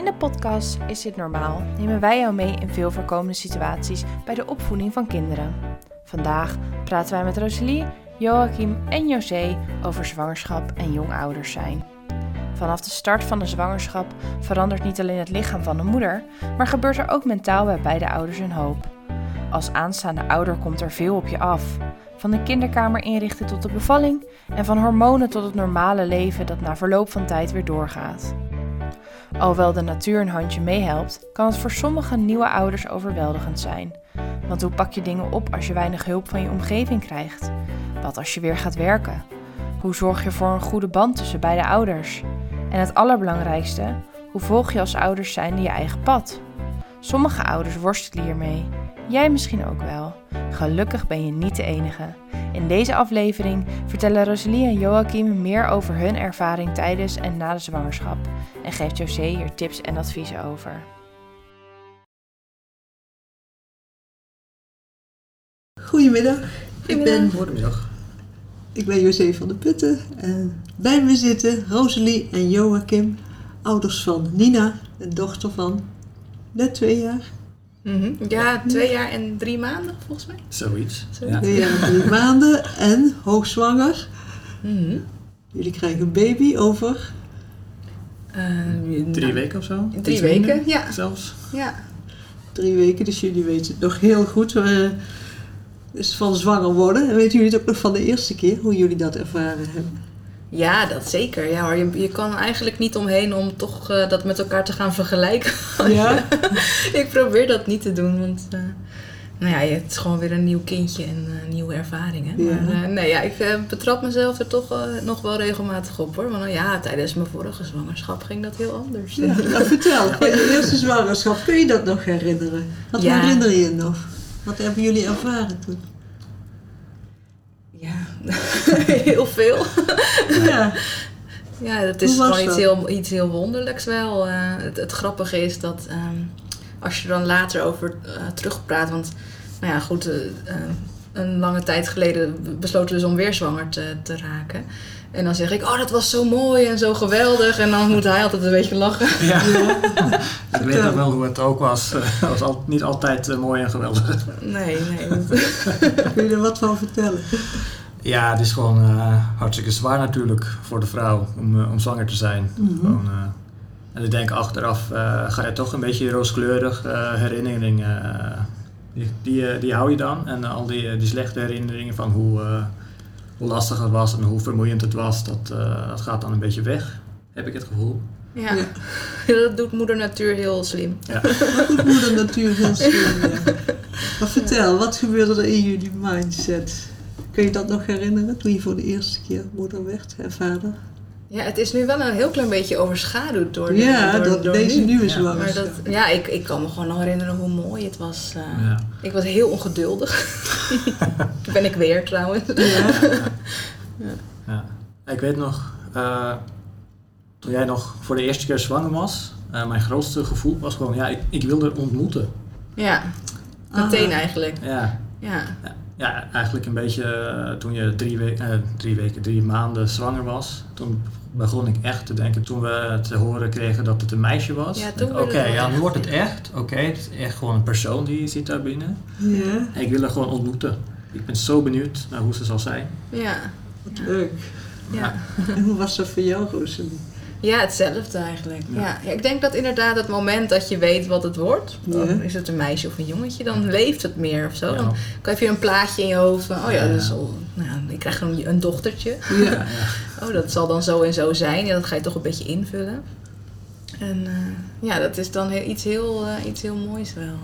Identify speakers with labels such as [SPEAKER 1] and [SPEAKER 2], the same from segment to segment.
[SPEAKER 1] In de podcast Is dit normaal nemen wij jou mee in veel voorkomende situaties bij de opvoeding van kinderen. Vandaag praten wij met Rosalie, Joachim en José over zwangerschap en jongouders zijn. Vanaf de start van de zwangerschap verandert niet alleen het lichaam van de moeder, maar gebeurt er ook mentaal bij beide ouders een hoop. Als aanstaande ouder komt er veel op je af. Van de kinderkamer inrichten tot de bevalling en van hormonen tot het normale leven dat na verloop van tijd weer doorgaat. Alhoewel de natuur een handje meehelpt, kan het voor sommige nieuwe ouders overweldigend zijn. Want hoe pak je dingen op als je weinig hulp van je omgeving krijgt? Wat als je weer gaat werken? Hoe zorg je voor een goede band tussen beide ouders? En het allerbelangrijkste, hoe volg je als ouders zijnde je eigen pad? Sommige ouders worstelen hiermee. Jij misschien ook wel. Gelukkig ben je niet de enige. In deze aflevering vertellen Rosalie en Joachim meer over hun ervaring tijdens en na de zwangerschap en geeft José hier tips en adviezen over.
[SPEAKER 2] Goedemiddag. Ik ben,
[SPEAKER 3] Goedemiddag.
[SPEAKER 2] ik ben José van de Putten. En bij me zitten Rosalie en Joachim, ouders van Nina, een dochter van net twee jaar.
[SPEAKER 4] Mhm. Ja, twee jaar en drie maanden volgens mij.
[SPEAKER 3] Zoiets. Ja.
[SPEAKER 2] Twee jaar en drie maanden en hoogzwanger.
[SPEAKER 4] Mhm.
[SPEAKER 2] Jullie krijgen een baby over
[SPEAKER 4] Eh,
[SPEAKER 3] Drie
[SPEAKER 4] nou,
[SPEAKER 3] weken of zo?
[SPEAKER 4] Drie
[SPEAKER 3] Iets minder
[SPEAKER 4] weken, ja.
[SPEAKER 3] Zelfs.
[SPEAKER 4] Ja.
[SPEAKER 2] drie weken, dus jullie weten het nog heel goed. eh, dus van zwanger worden. En weten jullie het ook nog van de eerste keer, hoe jullie dat ervaren hebben?
[SPEAKER 4] Ja, dat zeker. Ja, hoor. Je, je kan eigenlijk niet omheen om toch eh, dat met elkaar te gaan vergelijken.
[SPEAKER 2] Ja?
[SPEAKER 4] ik probeer dat niet te doen, want eh, nou ja, het is gewoon weer een nieuw kindje en eh, nieuwe ervaringen.
[SPEAKER 2] Ja.
[SPEAKER 4] Maar nee, ja, ik betrap mezelf er toch nog wel regelmatig op hoor. Want nou ja, tijdens mijn vorige zwangerschap ging dat heel anders.
[SPEAKER 2] ja. Nou, vertel, je eerste zwangerschap, kun je dat nog herinneren? Wat
[SPEAKER 4] Ja.
[SPEAKER 2] herinner je je nog? Wat hebben jullie ervaren toen?
[SPEAKER 4] Heel veel.
[SPEAKER 2] Ja.
[SPEAKER 4] Ja, dat is gewoon iets heel, iets heel wonderlijks wel. Eh, het, het grappige is dat ehm, als je er dan later over eh, terugpraat, want nou ja, goed, eh, eh, een lange tijd geleden besloten we dus om weer zwanger te, te raken. En dan zeg ik, oh dat was zo mooi en zo geweldig. En dan moet hij altijd een beetje lachen.
[SPEAKER 3] Ja. ik weet nog wel hoe het ook was. Het was al, niet altijd mooi en geweldig.
[SPEAKER 4] Nee, nee.
[SPEAKER 2] Kun je er wat van vertellen?
[SPEAKER 3] Ja, het is gewoon eh, hartstikke zwaar natuurlijk voor de vrouw om, eh, om zwanger te zijn.
[SPEAKER 2] Mhm.
[SPEAKER 3] Gewoon, eh, en ik denk achteraf eh, ga je toch een beetje rooskleurig herinneringen. die, die, die hou je dan. En al die, die slechte herinneringen van hoe, eh, hoe lastig het was en hoe vermoeiend het was, dat, eh, dat gaat dan een beetje weg. Heb ik het gevoel.
[SPEAKER 4] ja.
[SPEAKER 2] Ja.
[SPEAKER 4] dat doet moeder natuur heel slim.
[SPEAKER 3] Ja.
[SPEAKER 2] Dat doet moeder natuurlijk heel slim, ja. Maar vertel, wat gebeurde er in jullie mindset? Kun je dat nog herinneren, toen je voor de eerste keer moeder werd en vader?
[SPEAKER 4] Ja, het is nu wel een heel klein beetje overschaad door, de-
[SPEAKER 2] Ja,
[SPEAKER 4] door,
[SPEAKER 2] dat,
[SPEAKER 4] door
[SPEAKER 2] deze nieuwe
[SPEAKER 3] Ja,
[SPEAKER 4] Maar
[SPEAKER 2] zwangerschap.
[SPEAKER 4] dat, ja, ik, ik kan me gewoon nog herinneren hoe mooi het was. eh.
[SPEAKER 3] Ja.
[SPEAKER 4] Ik was heel ongeduldig. ben ik weer trouwens.
[SPEAKER 2] Ja.
[SPEAKER 3] Ja. Ik weet nog, eh, toen jij nog voor de eerste keer zwanger was, eh, mijn grootste gevoel was gewoon, ja, ik, ik wilde ontmoeten.
[SPEAKER 4] Ja, meteen
[SPEAKER 2] Ah.
[SPEAKER 4] eigenlijk.
[SPEAKER 3] Ja,
[SPEAKER 4] Ja.
[SPEAKER 3] Ja eigenlijk een beetje eh, toen je drie, we- eh, drie weken, drie maanden zwanger was. Toen begon ik echt te denken, toen we te horen kregen dat het een meisje was.
[SPEAKER 4] Ja,
[SPEAKER 3] Oké, ja, nu wordt het echt. Oké, het is echt gewoon een persoon die zit daar binnen.
[SPEAKER 2] ja,
[SPEAKER 3] En ik wil haar gewoon ontmoeten. Ik ben zo benieuwd naar hoe ze zal zijn.
[SPEAKER 4] Ja.
[SPEAKER 2] wat leuk.
[SPEAKER 4] Ja.
[SPEAKER 2] En hoe was dat voor jou, Rosalie?
[SPEAKER 4] Ja, hetzelfde eigenlijk. Ja. Ik denk dat inderdaad het moment dat je weet wat het wordt, dan is het een meisje of een jongetje, dan leeft het meer of zo. Dan kan je een plaatje in je hoofd van, oh ja, dat is al, nou ik krijg een, een dochtertje.
[SPEAKER 2] Ja.
[SPEAKER 4] Oh, dat zal dan zo en zo zijn. Ja, dat ga je toch een beetje invullen. En eh, ja, dat is dan heel, iets, heel, eh, iets heel moois wel.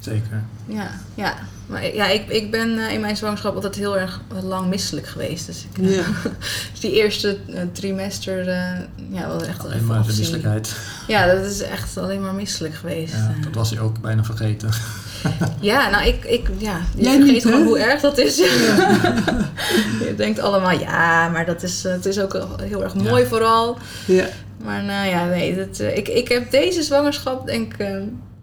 [SPEAKER 3] Zeker.
[SPEAKER 4] ja, ja. Maar ja, ik, ik ben eh, in mijn zwangerschap altijd heel erg lang misselijk geweest. Dus, ik,
[SPEAKER 2] Ja.
[SPEAKER 4] dus die eerste eh, trimester, eh, ja, was echt wel
[SPEAKER 3] Alleen maar de misselijkheid.
[SPEAKER 4] Ja, dat is echt alleen maar misselijk geweest.
[SPEAKER 3] Ja, dat was hij ook bijna vergeten.
[SPEAKER 4] Ja, nou, ik, ik ja, je
[SPEAKER 2] Jij
[SPEAKER 4] vergeet
[SPEAKER 2] niet,
[SPEAKER 4] gewoon
[SPEAKER 2] hè?
[SPEAKER 4] hoe erg dat is. je denkt allemaal, ja, maar dat is, het is ook heel erg mooi
[SPEAKER 3] Ja.
[SPEAKER 4] vooral.
[SPEAKER 2] ja.
[SPEAKER 4] Maar nou ja, nee, dat, eh, ik, ik heb deze zwangerschap denk ik eh,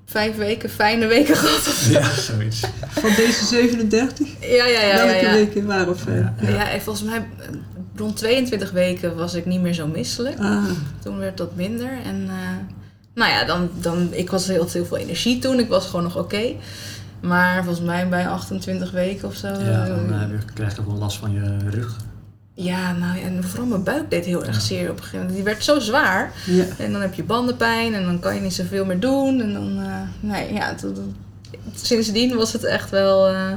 [SPEAKER 4] vijf weken, fijne weken gehad.
[SPEAKER 3] ja, zoiets.
[SPEAKER 2] Van deze 37?
[SPEAKER 4] Ja, ja, ja. ja,
[SPEAKER 2] Welke
[SPEAKER 4] ja.
[SPEAKER 2] weken waren fijn?
[SPEAKER 3] Ja.
[SPEAKER 4] Ja, en volgens mij eh, rond 22 weken was ik niet meer zo misselijk.
[SPEAKER 2] Ah,
[SPEAKER 4] Toen werd dat minder. En eh, nou ja, dan, dan, ik was heel, heel veel energie toen. Ik was gewoon nog oké. Maar volgens mij bij 28 weken of zo.
[SPEAKER 3] Ja, dan
[SPEAKER 4] eh,
[SPEAKER 3] heb je, krijg je gewoon last van je rug.
[SPEAKER 4] Ja, nou en vooral mijn buik deed heel erg zeer op een gegeven moment. Die werd zo zwaar.
[SPEAKER 2] Ja.
[SPEAKER 4] En dan heb je bandenpijn en dan kan je niet zoveel meer doen. En dan, eh, nee, ja, sindsdien was het echt wel, eh,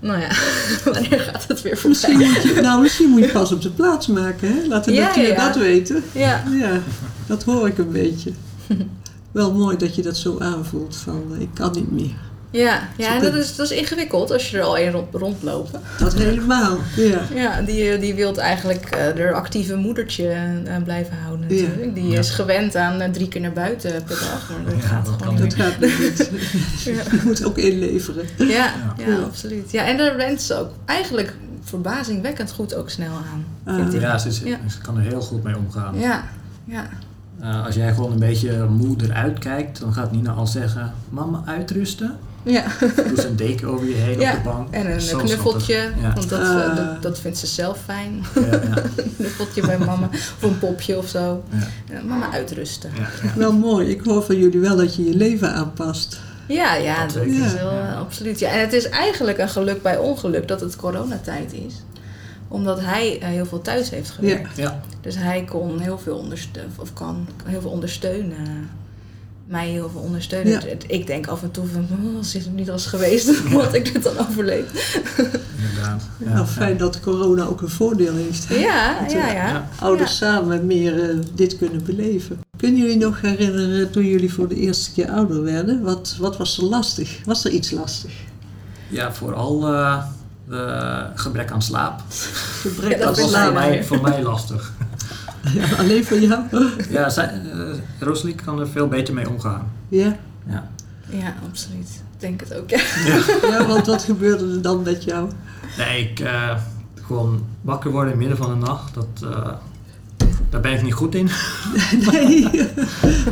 [SPEAKER 4] nou ja, wanneer gaat het weer
[SPEAKER 2] Misschien
[SPEAKER 4] voorbij?
[SPEAKER 2] moet je, nou, misschien moet je pas op de plaats maken, hè? Laat de
[SPEAKER 4] Ja,
[SPEAKER 2] natuur
[SPEAKER 4] ja,
[SPEAKER 2] dat weten.
[SPEAKER 4] Ja,
[SPEAKER 2] Ja, dat hoor ik een beetje. Wel mooi dat je dat zo aanvoelt van eh, ik kan niet meer.
[SPEAKER 4] Ja, ja en dat is, dat is ingewikkeld als je er al in rond, rondlopen.
[SPEAKER 2] Dat helemaal, ja.
[SPEAKER 4] Ja, die, eh, die wil eigenlijk eh haar actieve moedertje eh, blijven houden
[SPEAKER 2] Ja.
[SPEAKER 4] natuurlijk. Die
[SPEAKER 3] Ja.
[SPEAKER 4] is gewend aan drie keer naar buiten per dag. Maar dat
[SPEAKER 3] Ja,
[SPEAKER 4] gaat
[SPEAKER 3] dat
[SPEAKER 4] gewoon
[SPEAKER 3] kan
[SPEAKER 4] niet
[SPEAKER 2] Dat gaat niet.
[SPEAKER 4] meer. Ja.
[SPEAKER 2] Je moet ook inleveren.
[SPEAKER 4] Ja,
[SPEAKER 3] Ja.
[SPEAKER 4] absoluut. Ja, en daar went ze ook eigenlijk verbazingwekkend goed ook snel aan. vind
[SPEAKER 2] Ah.
[SPEAKER 4] ik.
[SPEAKER 3] Ja, ze, is-
[SPEAKER 4] Ja.
[SPEAKER 3] ze kan er heel goed mee omgaan.
[SPEAKER 4] Ja, ja.
[SPEAKER 3] Eh, als jij gewoon een beetje moe eruit kijkt, dan gaat Nina al zeggen: Mama, uitrusten.
[SPEAKER 4] Ja.
[SPEAKER 3] Doe ze een deken over je heen
[SPEAKER 4] Ja,
[SPEAKER 3] op de bank.
[SPEAKER 4] En een
[SPEAKER 3] Zo
[SPEAKER 4] knuffeltje, want dat,
[SPEAKER 2] Ah.
[SPEAKER 4] eh, dat, dat vindt ze zelf fijn.
[SPEAKER 3] Ja, ja,
[SPEAKER 4] Een knuffeltje bij mama, of een popje of zo.
[SPEAKER 3] ja,
[SPEAKER 4] Ja, mama uitrusten.
[SPEAKER 3] ja, ja.
[SPEAKER 2] Wel mooi. Ik hoor van jullie wel dat je je leven aanpast.
[SPEAKER 4] Ja, ja,
[SPEAKER 3] Dat
[SPEAKER 4] is wel
[SPEAKER 3] Ja.
[SPEAKER 4] eh, absoluut. Ja, en het is eigenlijk een geluk bij ongeluk dat het coronatijd is. Omdat hij eh, heel veel thuis heeft gewerkt.
[SPEAKER 3] Ja,
[SPEAKER 4] Dus hij kon heel veel ondersteunen, of kan heel veel ondersteunen. Mij heel veel ondersteunen.
[SPEAKER 2] Ja.
[SPEAKER 4] Ik denk af en toe van, oh, als dit niet was geweest, had ik dit dan overleefd.
[SPEAKER 3] inderdaad. Ja,
[SPEAKER 2] nou, fijn dat corona ook een voordeel heeft. hè?
[SPEAKER 4] Ja,
[SPEAKER 2] Dat,
[SPEAKER 4] ja, ja.
[SPEAKER 3] Ja.
[SPEAKER 2] Ouders samen meer eh, dit kunnen beleven. Kunnen jullie nog herinneren toen jullie voor de eerste keer ouder werden? Wat, wat was er lastig? Was er iets lastig?
[SPEAKER 3] Ja, vooral eh, de gebrek aan slaap.
[SPEAKER 2] Gebrek
[SPEAKER 4] Ja, dat
[SPEAKER 2] aan
[SPEAKER 3] Dat was
[SPEAKER 4] vind
[SPEAKER 3] voor
[SPEAKER 2] slaap.
[SPEAKER 3] mij, voor mij lastig.
[SPEAKER 2] Ja, alleen voor jou?
[SPEAKER 3] Ja, zij, eh, Rosalie kan er veel beter mee omgaan.
[SPEAKER 2] Ja.
[SPEAKER 3] Ja.
[SPEAKER 4] Ja, absoluut. Ik denk het ook, ja.
[SPEAKER 2] ja, want wat gebeurde er dan met jou?
[SPEAKER 3] Nee, ik eh, gewoon wakker worden in het midden van de nacht, dat, eh, daar ben ik niet goed in.
[SPEAKER 2] Nee,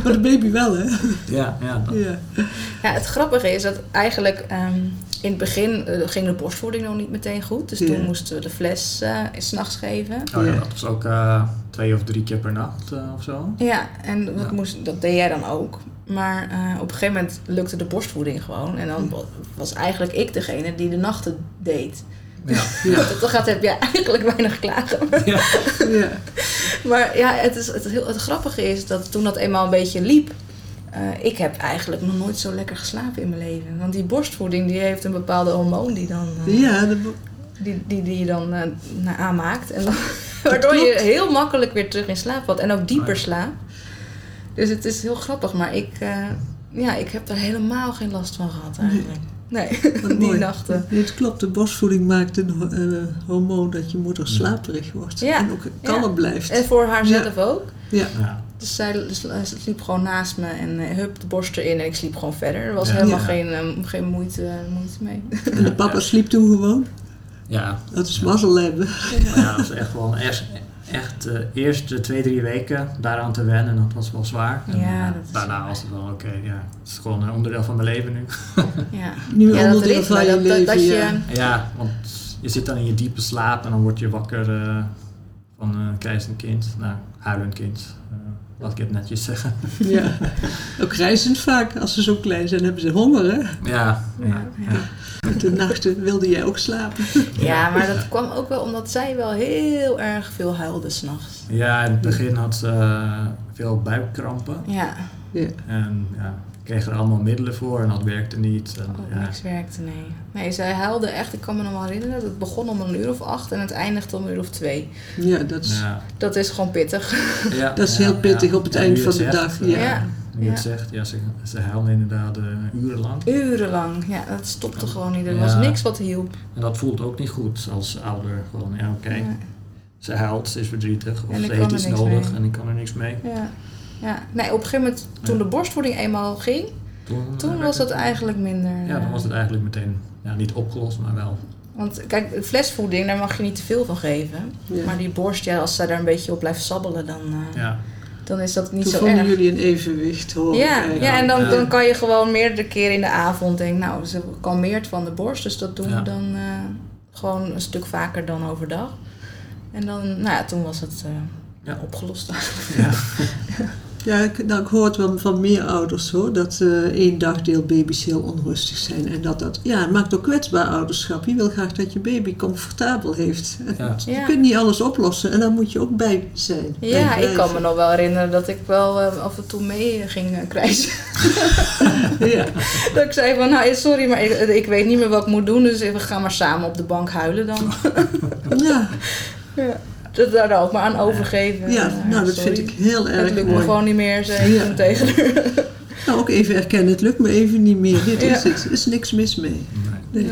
[SPEAKER 2] maar de baby wel, hè?
[SPEAKER 3] Ja, ja, dat-
[SPEAKER 2] Ja.
[SPEAKER 4] Ja, het grappige is dat eigenlijk ehm, in het begin eh, ging de borstvoeding nog niet meteen goed. Dus
[SPEAKER 2] Ja.
[SPEAKER 4] toen moesten we de fles eh s s'nachts geven.
[SPEAKER 3] Oh ja,
[SPEAKER 2] Ja.
[SPEAKER 3] dat was ook eh, twee of drie keer per nacht eh, of zo.
[SPEAKER 4] Ja, en dat,
[SPEAKER 3] Ja.
[SPEAKER 4] Moest, dat deed jij dan ook. Maar eh, op een gegeven moment lukte de borstvoeding gewoon. En dan wa- was eigenlijk ik degene die de nachten deed.
[SPEAKER 3] Ja.
[SPEAKER 2] Ja.
[SPEAKER 4] Dat toch gaat, heb jij eigenlijk weinig klagen.
[SPEAKER 3] ja.
[SPEAKER 2] Ja.
[SPEAKER 4] Maar ja, het, is, het, heel, het grappige is dat toen dat eenmaal een beetje liep... eh, ik heb eigenlijk nog nooit zo lekker geslapen in mijn leven. Want die borstvoeding die heeft een bepaalde hormoon die dan... eh,
[SPEAKER 2] Ja, de-
[SPEAKER 4] die, die, die je dan eh, aanmaakt. En dan, waardoor je heel makkelijk weer terug in slaap valt. En ook dieper
[SPEAKER 3] Oh ja.
[SPEAKER 4] slaapt. Dus het is heel grappig. Maar ik, eh, ja, ik heb er helemaal geen last van gehad eigenlijk. Nee, die
[SPEAKER 2] mooi.
[SPEAKER 4] nachten.
[SPEAKER 2] Nee, het klopt, de borstvoeding maakt een ho- eh, hormoon dat je moeder slaperig wordt.
[SPEAKER 4] Ja.
[SPEAKER 2] En ook kalm blijft.
[SPEAKER 4] En voor haar zelf ook.
[SPEAKER 2] Ja.
[SPEAKER 4] Dus zij sl- sliep gewoon naast me en eh, hup, de borst erin en ik sliep gewoon verder. Er was
[SPEAKER 3] Ja.
[SPEAKER 4] helemaal
[SPEAKER 3] Ja.
[SPEAKER 4] geen, eh, geen moeite, moeite mee.
[SPEAKER 2] En de papa sliep toen gewoon.
[SPEAKER 3] Ja,
[SPEAKER 2] Dat is mazzel hebben.
[SPEAKER 3] ja, dat is echt wel echt, echt de eerste twee, drie weken daaraan te wennen. Dat was wel zwaar. En,
[SPEAKER 4] Ja,
[SPEAKER 3] eh, daarna was het wel oké. ja. Het is gewoon een onderdeel van mijn leven nu.
[SPEAKER 4] Ja,
[SPEAKER 2] Nu
[SPEAKER 4] ja dat
[SPEAKER 2] onderdeel van je
[SPEAKER 4] dat, dat,
[SPEAKER 2] leven.
[SPEAKER 4] dat je...
[SPEAKER 2] ja.
[SPEAKER 3] Want je zit dan in je diepe slaap en dan word je wakker eh, van een krijzend kind. Nou, huilend kind. eh, laat ik het netjes zeggen.
[SPEAKER 2] ja. Ook reizend vaak. Als ze zo klein zijn, hebben ze honger, hè?
[SPEAKER 3] Ja, ja,
[SPEAKER 4] Ja.
[SPEAKER 2] De nachten wilde jij ook slapen.
[SPEAKER 4] Ja, maar dat kwam ook wel omdat zij wel heel erg veel huilde s'nachts.
[SPEAKER 3] Ja, in het begin had ze eh, veel buikkrampen.
[SPEAKER 4] Ja,
[SPEAKER 2] Ja.
[SPEAKER 3] En ja, kreeg er allemaal middelen voor en dat werkte niet. En,
[SPEAKER 4] ook
[SPEAKER 3] ja,
[SPEAKER 4] niks werkte, nee. Nee, zij huilde echt, ik kan me nog wel herinneren, het begon om een uur of acht en het eindigde om een uur of twee.
[SPEAKER 2] ja, dat is...
[SPEAKER 3] ja,
[SPEAKER 4] Dat is gewoon pittig.
[SPEAKER 3] ja,
[SPEAKER 2] Dat is
[SPEAKER 3] ja,
[SPEAKER 2] heel pittig
[SPEAKER 3] ja.
[SPEAKER 2] op het
[SPEAKER 3] Ja,
[SPEAKER 2] eind van de
[SPEAKER 3] zegt,
[SPEAKER 2] dag,
[SPEAKER 3] eh,
[SPEAKER 2] ja.
[SPEAKER 4] Ja.
[SPEAKER 3] Nu je het
[SPEAKER 4] Ja.
[SPEAKER 3] zegt, ja, ze, ze huilden inderdaad eh, urenlang.
[SPEAKER 4] Urenlang, ja, dat stopte gewoon niet. Er
[SPEAKER 3] Ja.
[SPEAKER 4] was niks wat hielp.
[SPEAKER 3] En dat voelt ook niet goed als ouder. Gewoon, ja oké, ze huilt, ze is verdrietig of
[SPEAKER 4] En ik
[SPEAKER 3] ze
[SPEAKER 4] kan
[SPEAKER 3] heeft
[SPEAKER 4] er
[SPEAKER 3] iets
[SPEAKER 4] niks
[SPEAKER 3] nodig
[SPEAKER 4] mee.
[SPEAKER 3] en ik kan er niks mee.
[SPEAKER 4] Ja. Ja, nee, op een gegeven moment, toen
[SPEAKER 3] Ja.
[SPEAKER 4] de borstvoeding eenmaal ging,
[SPEAKER 3] Toen,
[SPEAKER 4] toen was het eigenlijk minder.
[SPEAKER 3] Ja, dan
[SPEAKER 4] eh,
[SPEAKER 3] was het eigenlijk meteen ja, niet opgelost, maar wel.
[SPEAKER 4] Want kijk, flesvoeding, daar mag je niet te veel van geven.
[SPEAKER 2] Ja.
[SPEAKER 4] Maar die borst, ja, als zij daar een beetje op blijft sabbelen, dan, eh,
[SPEAKER 3] Ja,
[SPEAKER 4] dan is dat niet
[SPEAKER 2] Toen
[SPEAKER 4] zo
[SPEAKER 2] vonden
[SPEAKER 4] erg.
[SPEAKER 2] jullie een evenwicht, hoor
[SPEAKER 4] Ja, ja, en dan,
[SPEAKER 3] Ja.
[SPEAKER 4] dan kan je gewoon meerdere keren in de avond denken, nou, ze kalmeert van de borst, dus dat doen
[SPEAKER 3] Ja.
[SPEAKER 4] we dan eh, gewoon een stuk vaker dan overdag. En dan, nou ja, toen was het eh,
[SPEAKER 3] Ja.
[SPEAKER 4] opgelost.
[SPEAKER 3] ja.
[SPEAKER 2] Ja, ik, nou, ik hoor het wel van meer ouders hoor, dat eh één dagdeel baby's heel onrustig zijn. En dat dat, ja, het maakt ook kwetsbaar ouderschap. Je wil graag dat je baby comfortabel heeft.
[SPEAKER 3] Ja.
[SPEAKER 2] Je
[SPEAKER 4] Ja.
[SPEAKER 2] kunt niet alles oplossen en daar moet je ook bij zijn. bij
[SPEAKER 4] Ja, ik kan me nog wel herinneren dat ik wel eh, af en toe mee ging krijgen.
[SPEAKER 2] Ja,
[SPEAKER 4] dat ik zei van, nou sorry, maar ik, ik weet niet meer wat ik moet doen, dus we gaan maar samen op de bank huilen dan.
[SPEAKER 2] ja,
[SPEAKER 4] ja. Dat daar ook maar aan overgeven.
[SPEAKER 2] ja nou dat
[SPEAKER 4] sorry.
[SPEAKER 2] vind ik heel
[SPEAKER 4] Het
[SPEAKER 2] erg
[SPEAKER 4] lukt me gewoon niet meer, zei ik
[SPEAKER 2] Ja.
[SPEAKER 4] tegen haar.
[SPEAKER 2] Nou, ook even erkennen, het lukt me even niet meer. Dit is
[SPEAKER 4] Ja.
[SPEAKER 2] het, er is niks mis mee.
[SPEAKER 3] Nee.
[SPEAKER 2] Nee.
[SPEAKER 4] Nee.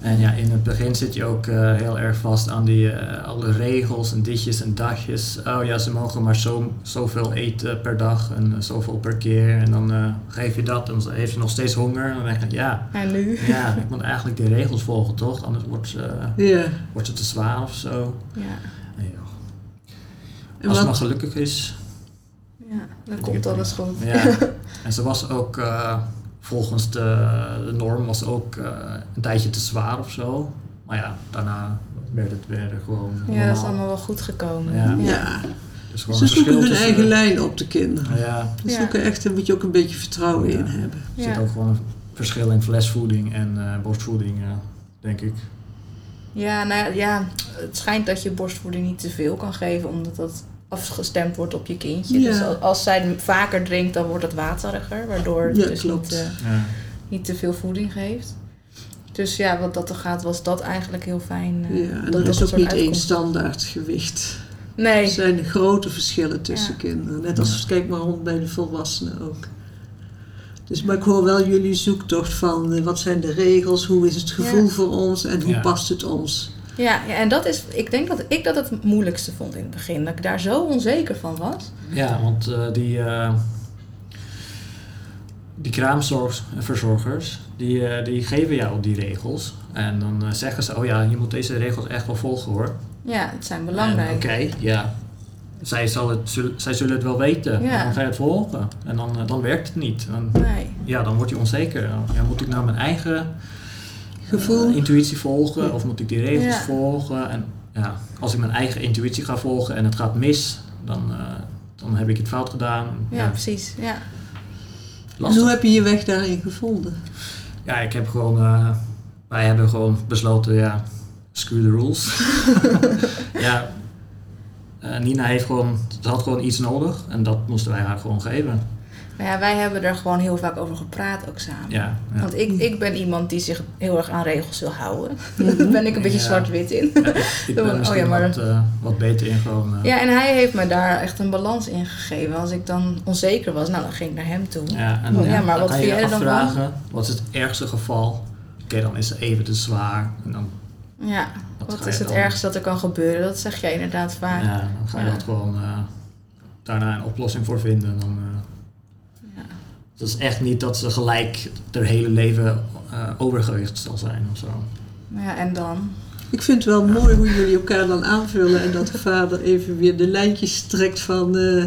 [SPEAKER 3] En ja, in het begin zit je ook eh, heel erg vast aan die eh, alle regels en ditjes en dagjes. Oh ja, ze mogen maar zo, zoveel eten per dag en eh, zoveel per keer. En dan eh, geef je dat en dan heeft ze nog steeds honger. En dan denk je, ja,
[SPEAKER 4] En nu?
[SPEAKER 3] ja, ik moet eigenlijk die regels volgen, toch? Anders wordt ze, wordt ze te zwaar of zo.
[SPEAKER 4] Ja.
[SPEAKER 3] En als ze maar gelukkig is.
[SPEAKER 4] ja, dan komt
[SPEAKER 3] het
[SPEAKER 4] alles goed.
[SPEAKER 3] Ja. en ze was ook, eh, volgens de, de norm, was ook eh, een tijdje te zwaar of zo. Maar ja, daarna werd het weer gewoon
[SPEAKER 4] Ja, dat is allemaal wel goed gekomen.
[SPEAKER 3] Ja.
[SPEAKER 2] ja,
[SPEAKER 3] Dus gewoon
[SPEAKER 2] ze zoeken hun
[SPEAKER 3] tussen-
[SPEAKER 2] eigen lijn op de kinderen.
[SPEAKER 3] Ja,
[SPEAKER 2] Ze
[SPEAKER 4] Ja.
[SPEAKER 2] zoeken echt, daar moet je ook een beetje vertrouwen
[SPEAKER 3] Ja.
[SPEAKER 2] in hebben.
[SPEAKER 3] er
[SPEAKER 4] Ja.
[SPEAKER 3] zit ook gewoon een verschil in flesvoeding en eh, borstvoeding, denk ik.
[SPEAKER 4] Ja, nou ja, het schijnt dat je borstvoeding niet te veel kan geven, omdat dat afgestemd wordt op je kindje.
[SPEAKER 2] Ja.
[SPEAKER 4] Dus als, als zij vaker drinkt, dan wordt het wateriger, waardoor het
[SPEAKER 2] Ja,
[SPEAKER 4] dus
[SPEAKER 2] klopt.
[SPEAKER 4] niet, eh,
[SPEAKER 3] Ja.
[SPEAKER 4] niet te veel voeding geeft. Dus ja, wat dat er gaat, was dat eigenlijk heel fijn. eh,
[SPEAKER 2] Ja, en
[SPEAKER 4] dat
[SPEAKER 2] er
[SPEAKER 4] dat
[SPEAKER 2] is ook niet één standaard gewicht. Er
[SPEAKER 4] Nee,
[SPEAKER 2] zijn grote verschillen tussen
[SPEAKER 4] Ja.
[SPEAKER 2] kinderen. Net als, kijk maar rond bij de volwassenen ook. Dus, maar ik hoor wel jullie zoektocht van eh, wat zijn de regels, hoe is het gevoel
[SPEAKER 4] Ja.
[SPEAKER 2] voor ons en hoe
[SPEAKER 3] Ja.
[SPEAKER 2] past het ons.
[SPEAKER 4] Ja, ja, en dat is, ik denk dat ik dat het moeilijkste vond in het begin. Dat ik daar zo onzeker van was.
[SPEAKER 3] Ja, want eh, die, eh die kraamverzorgers, die, eh, die geven jou die regels. En dan zeggen ze, oh ja, je moet deze regels echt wel volgen hoor.
[SPEAKER 4] Ja, het zijn belangrijk.
[SPEAKER 3] Oké, ja. Zij, zal het, zul- zij zullen het wel weten.
[SPEAKER 4] Ja.
[SPEAKER 3] En dan ga je het volgen. En dan, dan werkt het niet. Dan,
[SPEAKER 4] Nee.
[SPEAKER 3] ja, dan word je onzeker. Ja, moet ik nou mijn eigen
[SPEAKER 2] Gevoel.
[SPEAKER 3] eh, intuïtie volgen?
[SPEAKER 2] Ja.
[SPEAKER 3] Of moet ik die regels
[SPEAKER 4] Ja.
[SPEAKER 3] volgen? En ja, als ik mijn eigen intuïtie ga volgen en het gaat mis, dan, eh, dan heb ik het fout gedaan.
[SPEAKER 4] Ja, precies. Ja.
[SPEAKER 2] En hoe heb je je weg daarin gevonden?
[SPEAKER 3] Ja, ik heb gewoon... eh, wij hebben gewoon besloten, ja, screw the rules. ja, eh, Nina heeft gewoon... Ze had gewoon iets nodig en dat moesten wij haar gewoon geven.
[SPEAKER 4] Ja, wij hebben er gewoon heel vaak over gepraat ook samen.
[SPEAKER 3] Ja, ja.
[SPEAKER 4] Want ik, ik ben iemand die zich heel erg aan regels wil houden. Daar ben ik een beetje
[SPEAKER 3] Ja.
[SPEAKER 4] zwart-wit in.
[SPEAKER 3] Ja, ik, ik
[SPEAKER 4] Oh,
[SPEAKER 3] ben misschien
[SPEAKER 4] ja, maar-
[SPEAKER 3] wat, eh, wat beter in gewoon... eh,
[SPEAKER 4] Ja, en hij heeft me daar echt een balans in gegeven. Als ik dan onzeker was, nou dan ging ik naar hem toe.
[SPEAKER 3] Ja, en
[SPEAKER 4] Ja,
[SPEAKER 3] dan,
[SPEAKER 4] maar
[SPEAKER 3] dan
[SPEAKER 4] wat vind
[SPEAKER 3] je
[SPEAKER 4] dan
[SPEAKER 3] wat is het ergste geval? Oké, dan is het even te zwaar. En dan,
[SPEAKER 4] Ja,
[SPEAKER 3] Wat
[SPEAKER 4] is het
[SPEAKER 3] dan?
[SPEAKER 4] ergste dat er kan gebeuren? Dat zeg jij inderdaad vaak.
[SPEAKER 3] ja, dan ga je
[SPEAKER 4] Ja.
[SPEAKER 3] dat gewoon eh, daarna een oplossing voor vinden. Dan, eh. Het is echt niet dat ze gelijk haar hele leven eh, overgewicht zal zijn of zo.
[SPEAKER 4] Maar ja, en dan?
[SPEAKER 2] Ik vind het wel mooi hoe jullie elkaar dan aanvullen en dat de vader even weer de lijntjes trekt van eh,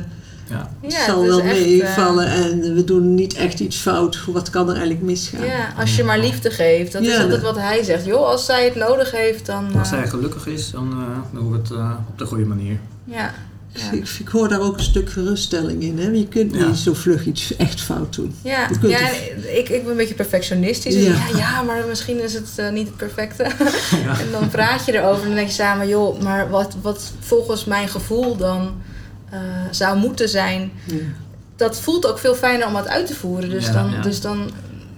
[SPEAKER 3] Ja,
[SPEAKER 2] het
[SPEAKER 4] Ja,
[SPEAKER 2] zal
[SPEAKER 4] het
[SPEAKER 2] wel meevallen en we doen niet echt iets fout. Wat kan er eigenlijk misgaan?
[SPEAKER 4] Ja, als je maar liefde geeft. Dat is altijd wat hij zegt. Joh, als zij het nodig heeft, dan...
[SPEAKER 3] als
[SPEAKER 4] eh,
[SPEAKER 3] zij gelukkig is, dan uh, doen we het uh, op de goede manier.
[SPEAKER 4] Ja. Ja.
[SPEAKER 2] Ik, ik hoor daar ook een stuk geruststelling in. Hè? Je kunt
[SPEAKER 3] Ja.
[SPEAKER 2] niet zo vlug iets echt fout doen.
[SPEAKER 4] Ja,
[SPEAKER 2] Je kunt
[SPEAKER 4] ja ik, ik ben een beetje perfectionistisch. Dus
[SPEAKER 2] Ja.
[SPEAKER 4] ja. Ja, maar misschien is het eh, niet het perfecte. En dan praat je erover en dan denk je samen, joh, maar wat, wat volgens mijn gevoel dan eh, zou moeten zijn,
[SPEAKER 2] Ja.
[SPEAKER 4] dat voelt ook veel fijner om het uit te voeren. Dus,
[SPEAKER 3] Ja,
[SPEAKER 4] dan,
[SPEAKER 3] ja.
[SPEAKER 4] dus dan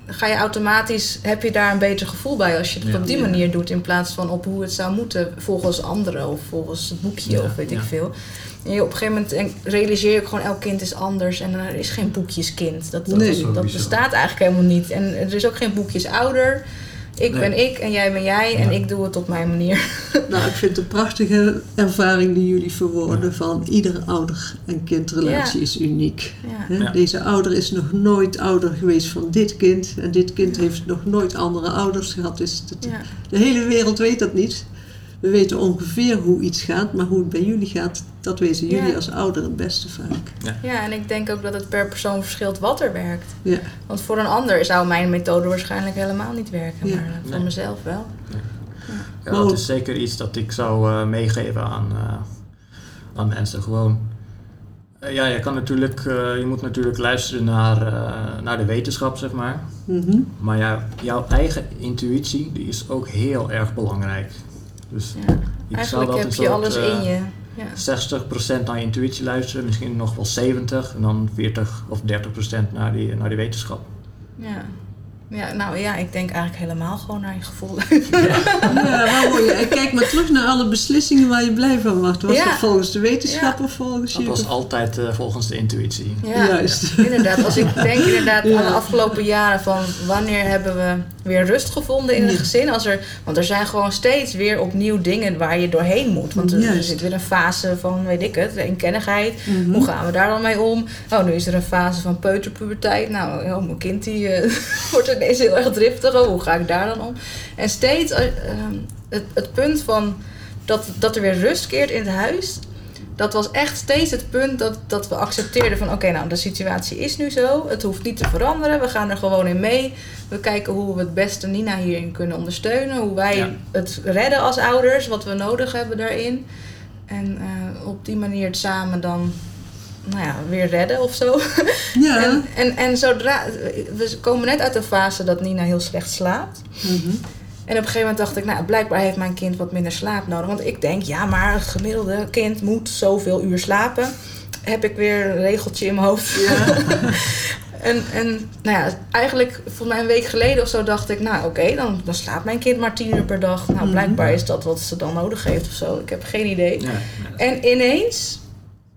[SPEAKER 4] ga je automatisch, heb je daar een beter gevoel bij als je het
[SPEAKER 3] Ja.
[SPEAKER 4] op die
[SPEAKER 2] Ja.
[SPEAKER 4] manier doet in plaats van op hoe het zou moeten volgens anderen of volgens het boekje
[SPEAKER 3] Ja,
[SPEAKER 4] of weet ik veel. En je op een gegeven moment realiseer je ook gewoon elk kind is anders en er is geen boekjeskind. Dat, dat,
[SPEAKER 2] Nee.
[SPEAKER 4] dat bestaat eigenlijk helemaal niet. En er is ook geen boekjes ouder. Ik
[SPEAKER 3] Nee.
[SPEAKER 4] ben ik en jij ben jij en
[SPEAKER 3] Ja.
[SPEAKER 4] ik doe het op mijn manier.
[SPEAKER 2] Nou, ik vind het een prachtige ervaring die jullie verwoorden van iedere ouder- en kindrelatie
[SPEAKER 4] Ja.
[SPEAKER 2] is uniek.
[SPEAKER 4] Ja.
[SPEAKER 2] Hè?
[SPEAKER 3] Ja.
[SPEAKER 2] Deze ouder is nog nooit ouder geweest van dit kind en dit kind heeft nog nooit andere ouders gehad. Dus de hele wereld weet dat niet. We weten ongeveer hoe iets gaat, maar hoe het bij jullie gaat, dat weten jullie
[SPEAKER 4] Ja.
[SPEAKER 2] als ouder het beste vaak.
[SPEAKER 4] ja, en ik denk ook dat het per persoon verschilt wat er werkt.
[SPEAKER 2] Ja.
[SPEAKER 4] Want voor een ander zou mijn methode waarschijnlijk helemaal niet werken,
[SPEAKER 2] Ja.
[SPEAKER 4] maar voor
[SPEAKER 3] Nee.
[SPEAKER 4] mezelf wel.
[SPEAKER 3] Ja, dat is zeker iets dat ik zou eh, meegeven aan, eh, aan mensen. Gewoon, Eh, ja, je, kan natuurlijk, eh, je moet natuurlijk luisteren naar, eh, naar de wetenschap, zeg maar.
[SPEAKER 2] Mhm.
[SPEAKER 3] Maar ja, jouw eigen intuïtie die is ook heel erg belangrijk. Dus
[SPEAKER 4] Ja.
[SPEAKER 3] ik
[SPEAKER 4] Eigenlijk
[SPEAKER 3] dat
[SPEAKER 4] heb
[SPEAKER 3] een
[SPEAKER 4] je
[SPEAKER 3] soort,
[SPEAKER 4] alles
[SPEAKER 3] eh,
[SPEAKER 4] in je. Ja.
[SPEAKER 3] 60% naar je intuïtie luisteren, misschien nog wel 70% en dan 40 of 30% naar die, naar die wetenschap.
[SPEAKER 4] Ja. ja, nou ja, ik denk eigenlijk helemaal gewoon naar je gevoel.
[SPEAKER 2] Ja? En kijk maar terug naar alle beslissingen waar je blij van wordt. Was
[SPEAKER 4] Ja.
[SPEAKER 2] dat volgens de wetenschap
[SPEAKER 4] Ja.
[SPEAKER 2] of volgens
[SPEAKER 3] Dat
[SPEAKER 2] je
[SPEAKER 3] was
[SPEAKER 2] gevoel?
[SPEAKER 3] altijd eh, volgens de intuïtie.
[SPEAKER 4] Ja,
[SPEAKER 2] Juist.
[SPEAKER 4] inderdaad. Als ik denk inderdaad
[SPEAKER 2] Ja.
[SPEAKER 4] aan de afgelopen jaren van wanneer hebben we weer rust gevonden in het
[SPEAKER 2] Ja.
[SPEAKER 4] gezin. Als er, want er zijn gewoon steeds weer opnieuw dingen waar je doorheen moet. Want er, er zit weer een fase van, weet ik het, eenkennigheid.
[SPEAKER 2] Mhm.
[SPEAKER 4] Hoe gaan we daar dan mee om? Oh, nu is er een fase van peuterpuberteit. Nou, oh, mijn kind die eh, wordt ineens heel erg driftig. Oh, hoe ga ik daar dan om? En steeds eh, ehm, het, het punt van dat, dat er weer rust keert in het huis. Dat was echt steeds het punt dat, dat we accepteerden van... oké, nou, de situatie is nu zo. Het hoeft niet te veranderen. We gaan er gewoon in mee. We kijken hoe we het beste Nina hierin kunnen ondersteunen. Hoe wij
[SPEAKER 3] Ja.
[SPEAKER 4] het redden als ouders. Wat we nodig hebben daarin. En eh, op die manier het samen dan nou ja, weer redden of zo.
[SPEAKER 2] Ja.
[SPEAKER 4] En, en, en zodra... We komen net uit de fase dat Nina heel slecht slaapt.
[SPEAKER 2] Mhm.
[SPEAKER 4] En op een gegeven moment dacht ik, nou, blijkbaar heeft mijn kind wat minder slaap nodig. Want ik denk, ja, maar een gemiddelde kind moet zoveel uur slapen. Heb ik weer een regeltje in mijn hoofd. en, en nou ja, eigenlijk voor mij een week geleden of zo dacht ik, nou oké, dan, dan slaapt mijn kind maar tien uur per dag. Nou,
[SPEAKER 2] Mhm.
[SPEAKER 4] blijkbaar is dat wat ze dan nodig heeft of zo. Ik heb geen idee.
[SPEAKER 3] Ja, ja.
[SPEAKER 4] En ineens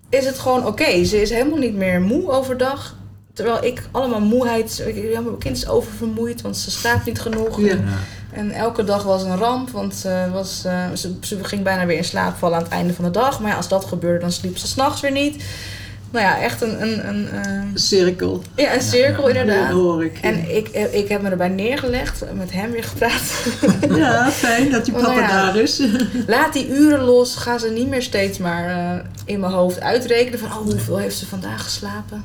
[SPEAKER 4] is het gewoon oké. Ze is helemaal niet meer moe overdag. Terwijl ik allemaal moeheid... ik- Ja, mijn kind is oververmoeid, want ze slaapt niet genoeg.
[SPEAKER 2] Ja.
[SPEAKER 4] En,
[SPEAKER 3] Ja.
[SPEAKER 4] En elke dag was een ramp, want ze, was, eh, ze, ze ging bijna weer in slaap vallen aan het einde van de dag. Maar ja, als dat gebeurde, dan sliep ze s'nachts weer niet. Nou ja, echt een, een, een, eh,
[SPEAKER 2] Cirkel.
[SPEAKER 4] ja, een cirkel
[SPEAKER 3] ja.
[SPEAKER 2] Ja,
[SPEAKER 4] inderdaad.
[SPEAKER 2] hoor ik.
[SPEAKER 4] En ik, eh, ik heb me erbij neergelegd, met hem weer gepraat.
[SPEAKER 2] Ja, fijn dat die papa
[SPEAKER 4] nou ja.
[SPEAKER 2] daar is.
[SPEAKER 4] Laat die uren los. Ga ze niet meer steeds maar eh, in mijn hoofd uitrekenen van oh, hoeveel heeft ze vandaag geslapen.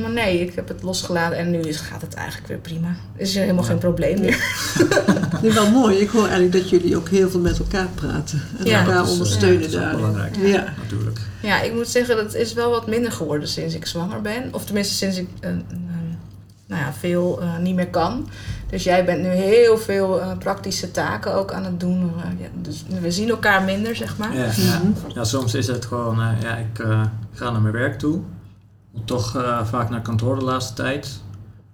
[SPEAKER 4] Maar nee, ik heb het losgelaten en nu is, gaat het eigenlijk weer prima. Is er helemaal
[SPEAKER 3] Ja.
[SPEAKER 4] geen probleem meer.
[SPEAKER 2] Nee, wel mooi. Ik hoor eigenlijk dat jullie ook heel veel met elkaar praten. En
[SPEAKER 4] Ja.
[SPEAKER 2] elkaar
[SPEAKER 3] dat is, eh,
[SPEAKER 2] ondersteunen
[SPEAKER 3] dat is ook
[SPEAKER 2] daarin.
[SPEAKER 3] belangrijk.
[SPEAKER 2] Ja.
[SPEAKER 3] Natuurlijk.
[SPEAKER 4] Ja, ik moet zeggen, dat is wel wat minder geworden sinds ik zwanger ben. Of tenminste sinds ik eh, eh, nou ja, veel eh, niet meer kan. Dus jij bent nu heel veel eh, praktische taken ook aan het doen. Eh, ja, dus we zien elkaar minder, zeg maar.
[SPEAKER 3] Ja, ja.
[SPEAKER 2] Mhm.
[SPEAKER 3] ja, soms is het gewoon, eh, ja, ik eh, ga naar mijn werk toe. Moet toch eh, vaak naar kantoor de laatste tijd.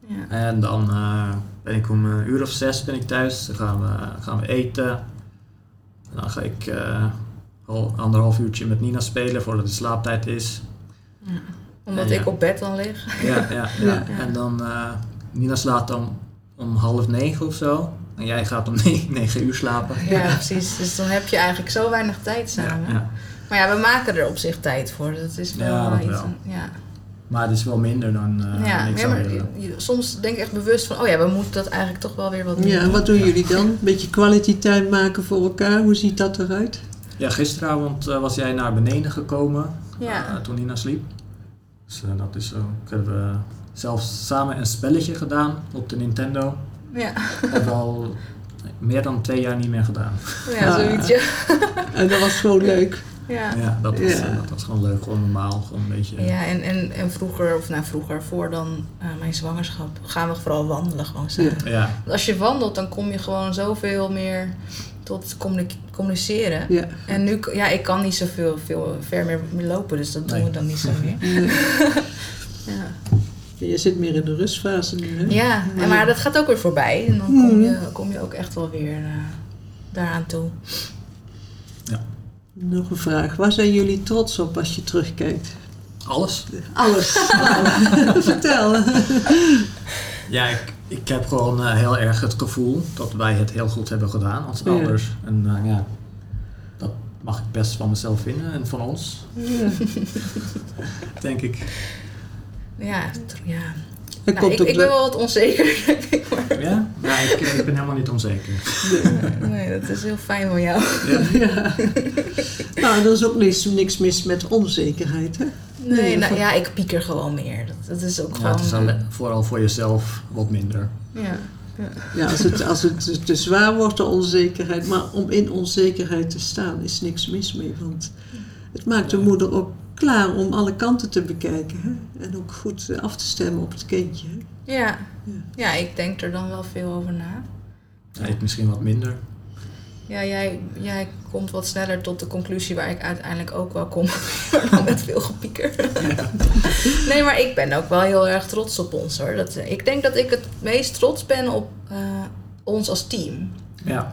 [SPEAKER 4] Ja.
[SPEAKER 3] En dan eh, ben ik om een uur of zes ben ik thuis. Dan gaan we, gaan we eten. En dan ga ik eh, al anderhalf uurtje met Nina spelen voordat de slaaptijd is.
[SPEAKER 4] Omdat
[SPEAKER 3] Ja.
[SPEAKER 4] ik op bed dan lig.
[SPEAKER 3] Ja, ja, ja. En dan, Nina slaapt dan om half negen of zo. En jij gaat om ne- negen uur slapen.
[SPEAKER 4] Ja, precies. Dus dan heb je eigenlijk zo weinig tijd samen.
[SPEAKER 3] ja.
[SPEAKER 4] Maar ja, we maken er op zich tijd voor. Dat is wel
[SPEAKER 3] Ja, dat
[SPEAKER 4] iets.
[SPEAKER 3] wel.
[SPEAKER 4] Ja.
[SPEAKER 3] Maar het is wel minder dan eh
[SPEAKER 4] ja,
[SPEAKER 3] ik
[SPEAKER 4] ja, maar soms denk ik echt bewust van, oh ja, we moeten dat eigenlijk toch wel weer wat meer
[SPEAKER 2] Ja, en
[SPEAKER 4] doen.
[SPEAKER 2] wat doen jullie dan? Een beetje quality time maken voor elkaar. Hoe ziet dat eruit?
[SPEAKER 3] Ja, gisteravond eh, was jij naar beneden gekomen
[SPEAKER 4] Ja.
[SPEAKER 3] eh, toen Nina sliep. Dus eh, dat is zo. Ik heb eh, zelfs samen een spelletje gedaan op de Nintendo.
[SPEAKER 4] Ja,
[SPEAKER 3] Dat al meer dan twee jaar niet meer gedaan.
[SPEAKER 4] ja zoiets. Ja.
[SPEAKER 2] En dat was gewoon leuk.
[SPEAKER 4] Ja.
[SPEAKER 3] Ja, dat was,
[SPEAKER 2] Ja.
[SPEAKER 3] eh, dat was gewoon leuk, gewoon normaal. Gewoon een beetje.
[SPEAKER 4] Ja, en, en, en vroeger, of nou vroeger, voor dan eh, mijn zwangerschap, gaan we vooral wandelen gewoon samen.
[SPEAKER 3] Ja,
[SPEAKER 4] Want Als je wandelt, dan kom je gewoon zoveel meer tot communi- communiceren.
[SPEAKER 2] Ja.
[SPEAKER 4] En nu, ja, ik kan niet zoveel veel ver meer lopen, dus dat doen
[SPEAKER 3] Nee.
[SPEAKER 4] we dan niet zo meer.
[SPEAKER 2] Ja.
[SPEAKER 4] Ja.
[SPEAKER 2] Je zit meer in de rustfase nu, hè?
[SPEAKER 4] Ja, en maar dat gaat ook weer voorbij. En dan kom
[SPEAKER 2] Mhm.
[SPEAKER 4] je, kom je ook echt wel weer eh, daaraan toe.
[SPEAKER 2] Nog een vraag. Waar zijn jullie trots op als je terugkijkt?
[SPEAKER 3] alles.
[SPEAKER 2] Alles. Vertel.
[SPEAKER 3] Ja, ik, ik heb gewoon eh, heel erg het gevoel dat wij het heel goed hebben gedaan als
[SPEAKER 2] Ja.
[SPEAKER 3] ouders. En eh, ja, dat mag ik best van mezelf vinden en van ons,
[SPEAKER 2] Ja.
[SPEAKER 3] denk ik.
[SPEAKER 4] Ja, ja. Nou,
[SPEAKER 2] komt
[SPEAKER 4] ik,
[SPEAKER 2] ook
[SPEAKER 4] ik ben
[SPEAKER 2] wel-
[SPEAKER 4] wat onzeker, denk ik. Maar
[SPEAKER 3] Ja? Ja, ik, ik ben helemaal niet onzeker.
[SPEAKER 4] nee, dat is heel fijn van jou.
[SPEAKER 2] Ja. Nou, er is ook niks, niks mis met onzekerheid, hè?
[SPEAKER 4] Nee,
[SPEAKER 2] Nee,
[SPEAKER 4] nou, ja, ik pieker gewoon meer. Dat, dat is ook
[SPEAKER 3] Ja,
[SPEAKER 4] gewoon...
[SPEAKER 3] het is alle- vooral voor jezelf wat minder.
[SPEAKER 4] ja.
[SPEAKER 2] Ja, als het, als het te- te zwaar wordt, de onzekerheid. Maar om in onzekerheid te staan, is niks mis mee. Want het maakt de moeder ook klaar om alle kanten te bekijken. Hè? En ook goed af te stemmen op het kindje. hè?
[SPEAKER 4] Ja.
[SPEAKER 2] Ja.
[SPEAKER 4] ja, ik denk er dan wel veel over na.
[SPEAKER 3] Ja, ik misschien wat minder.
[SPEAKER 4] Ja, jij, jij komt wat sneller tot de conclusie waar ik uiteindelijk ook wel kom. maar dan met veel gepieker. nee, maar ik ben ook wel heel erg trots op ons hoor. Dat, ik denk dat ik het meest trots ben op eh, ons als team.
[SPEAKER 3] Ja,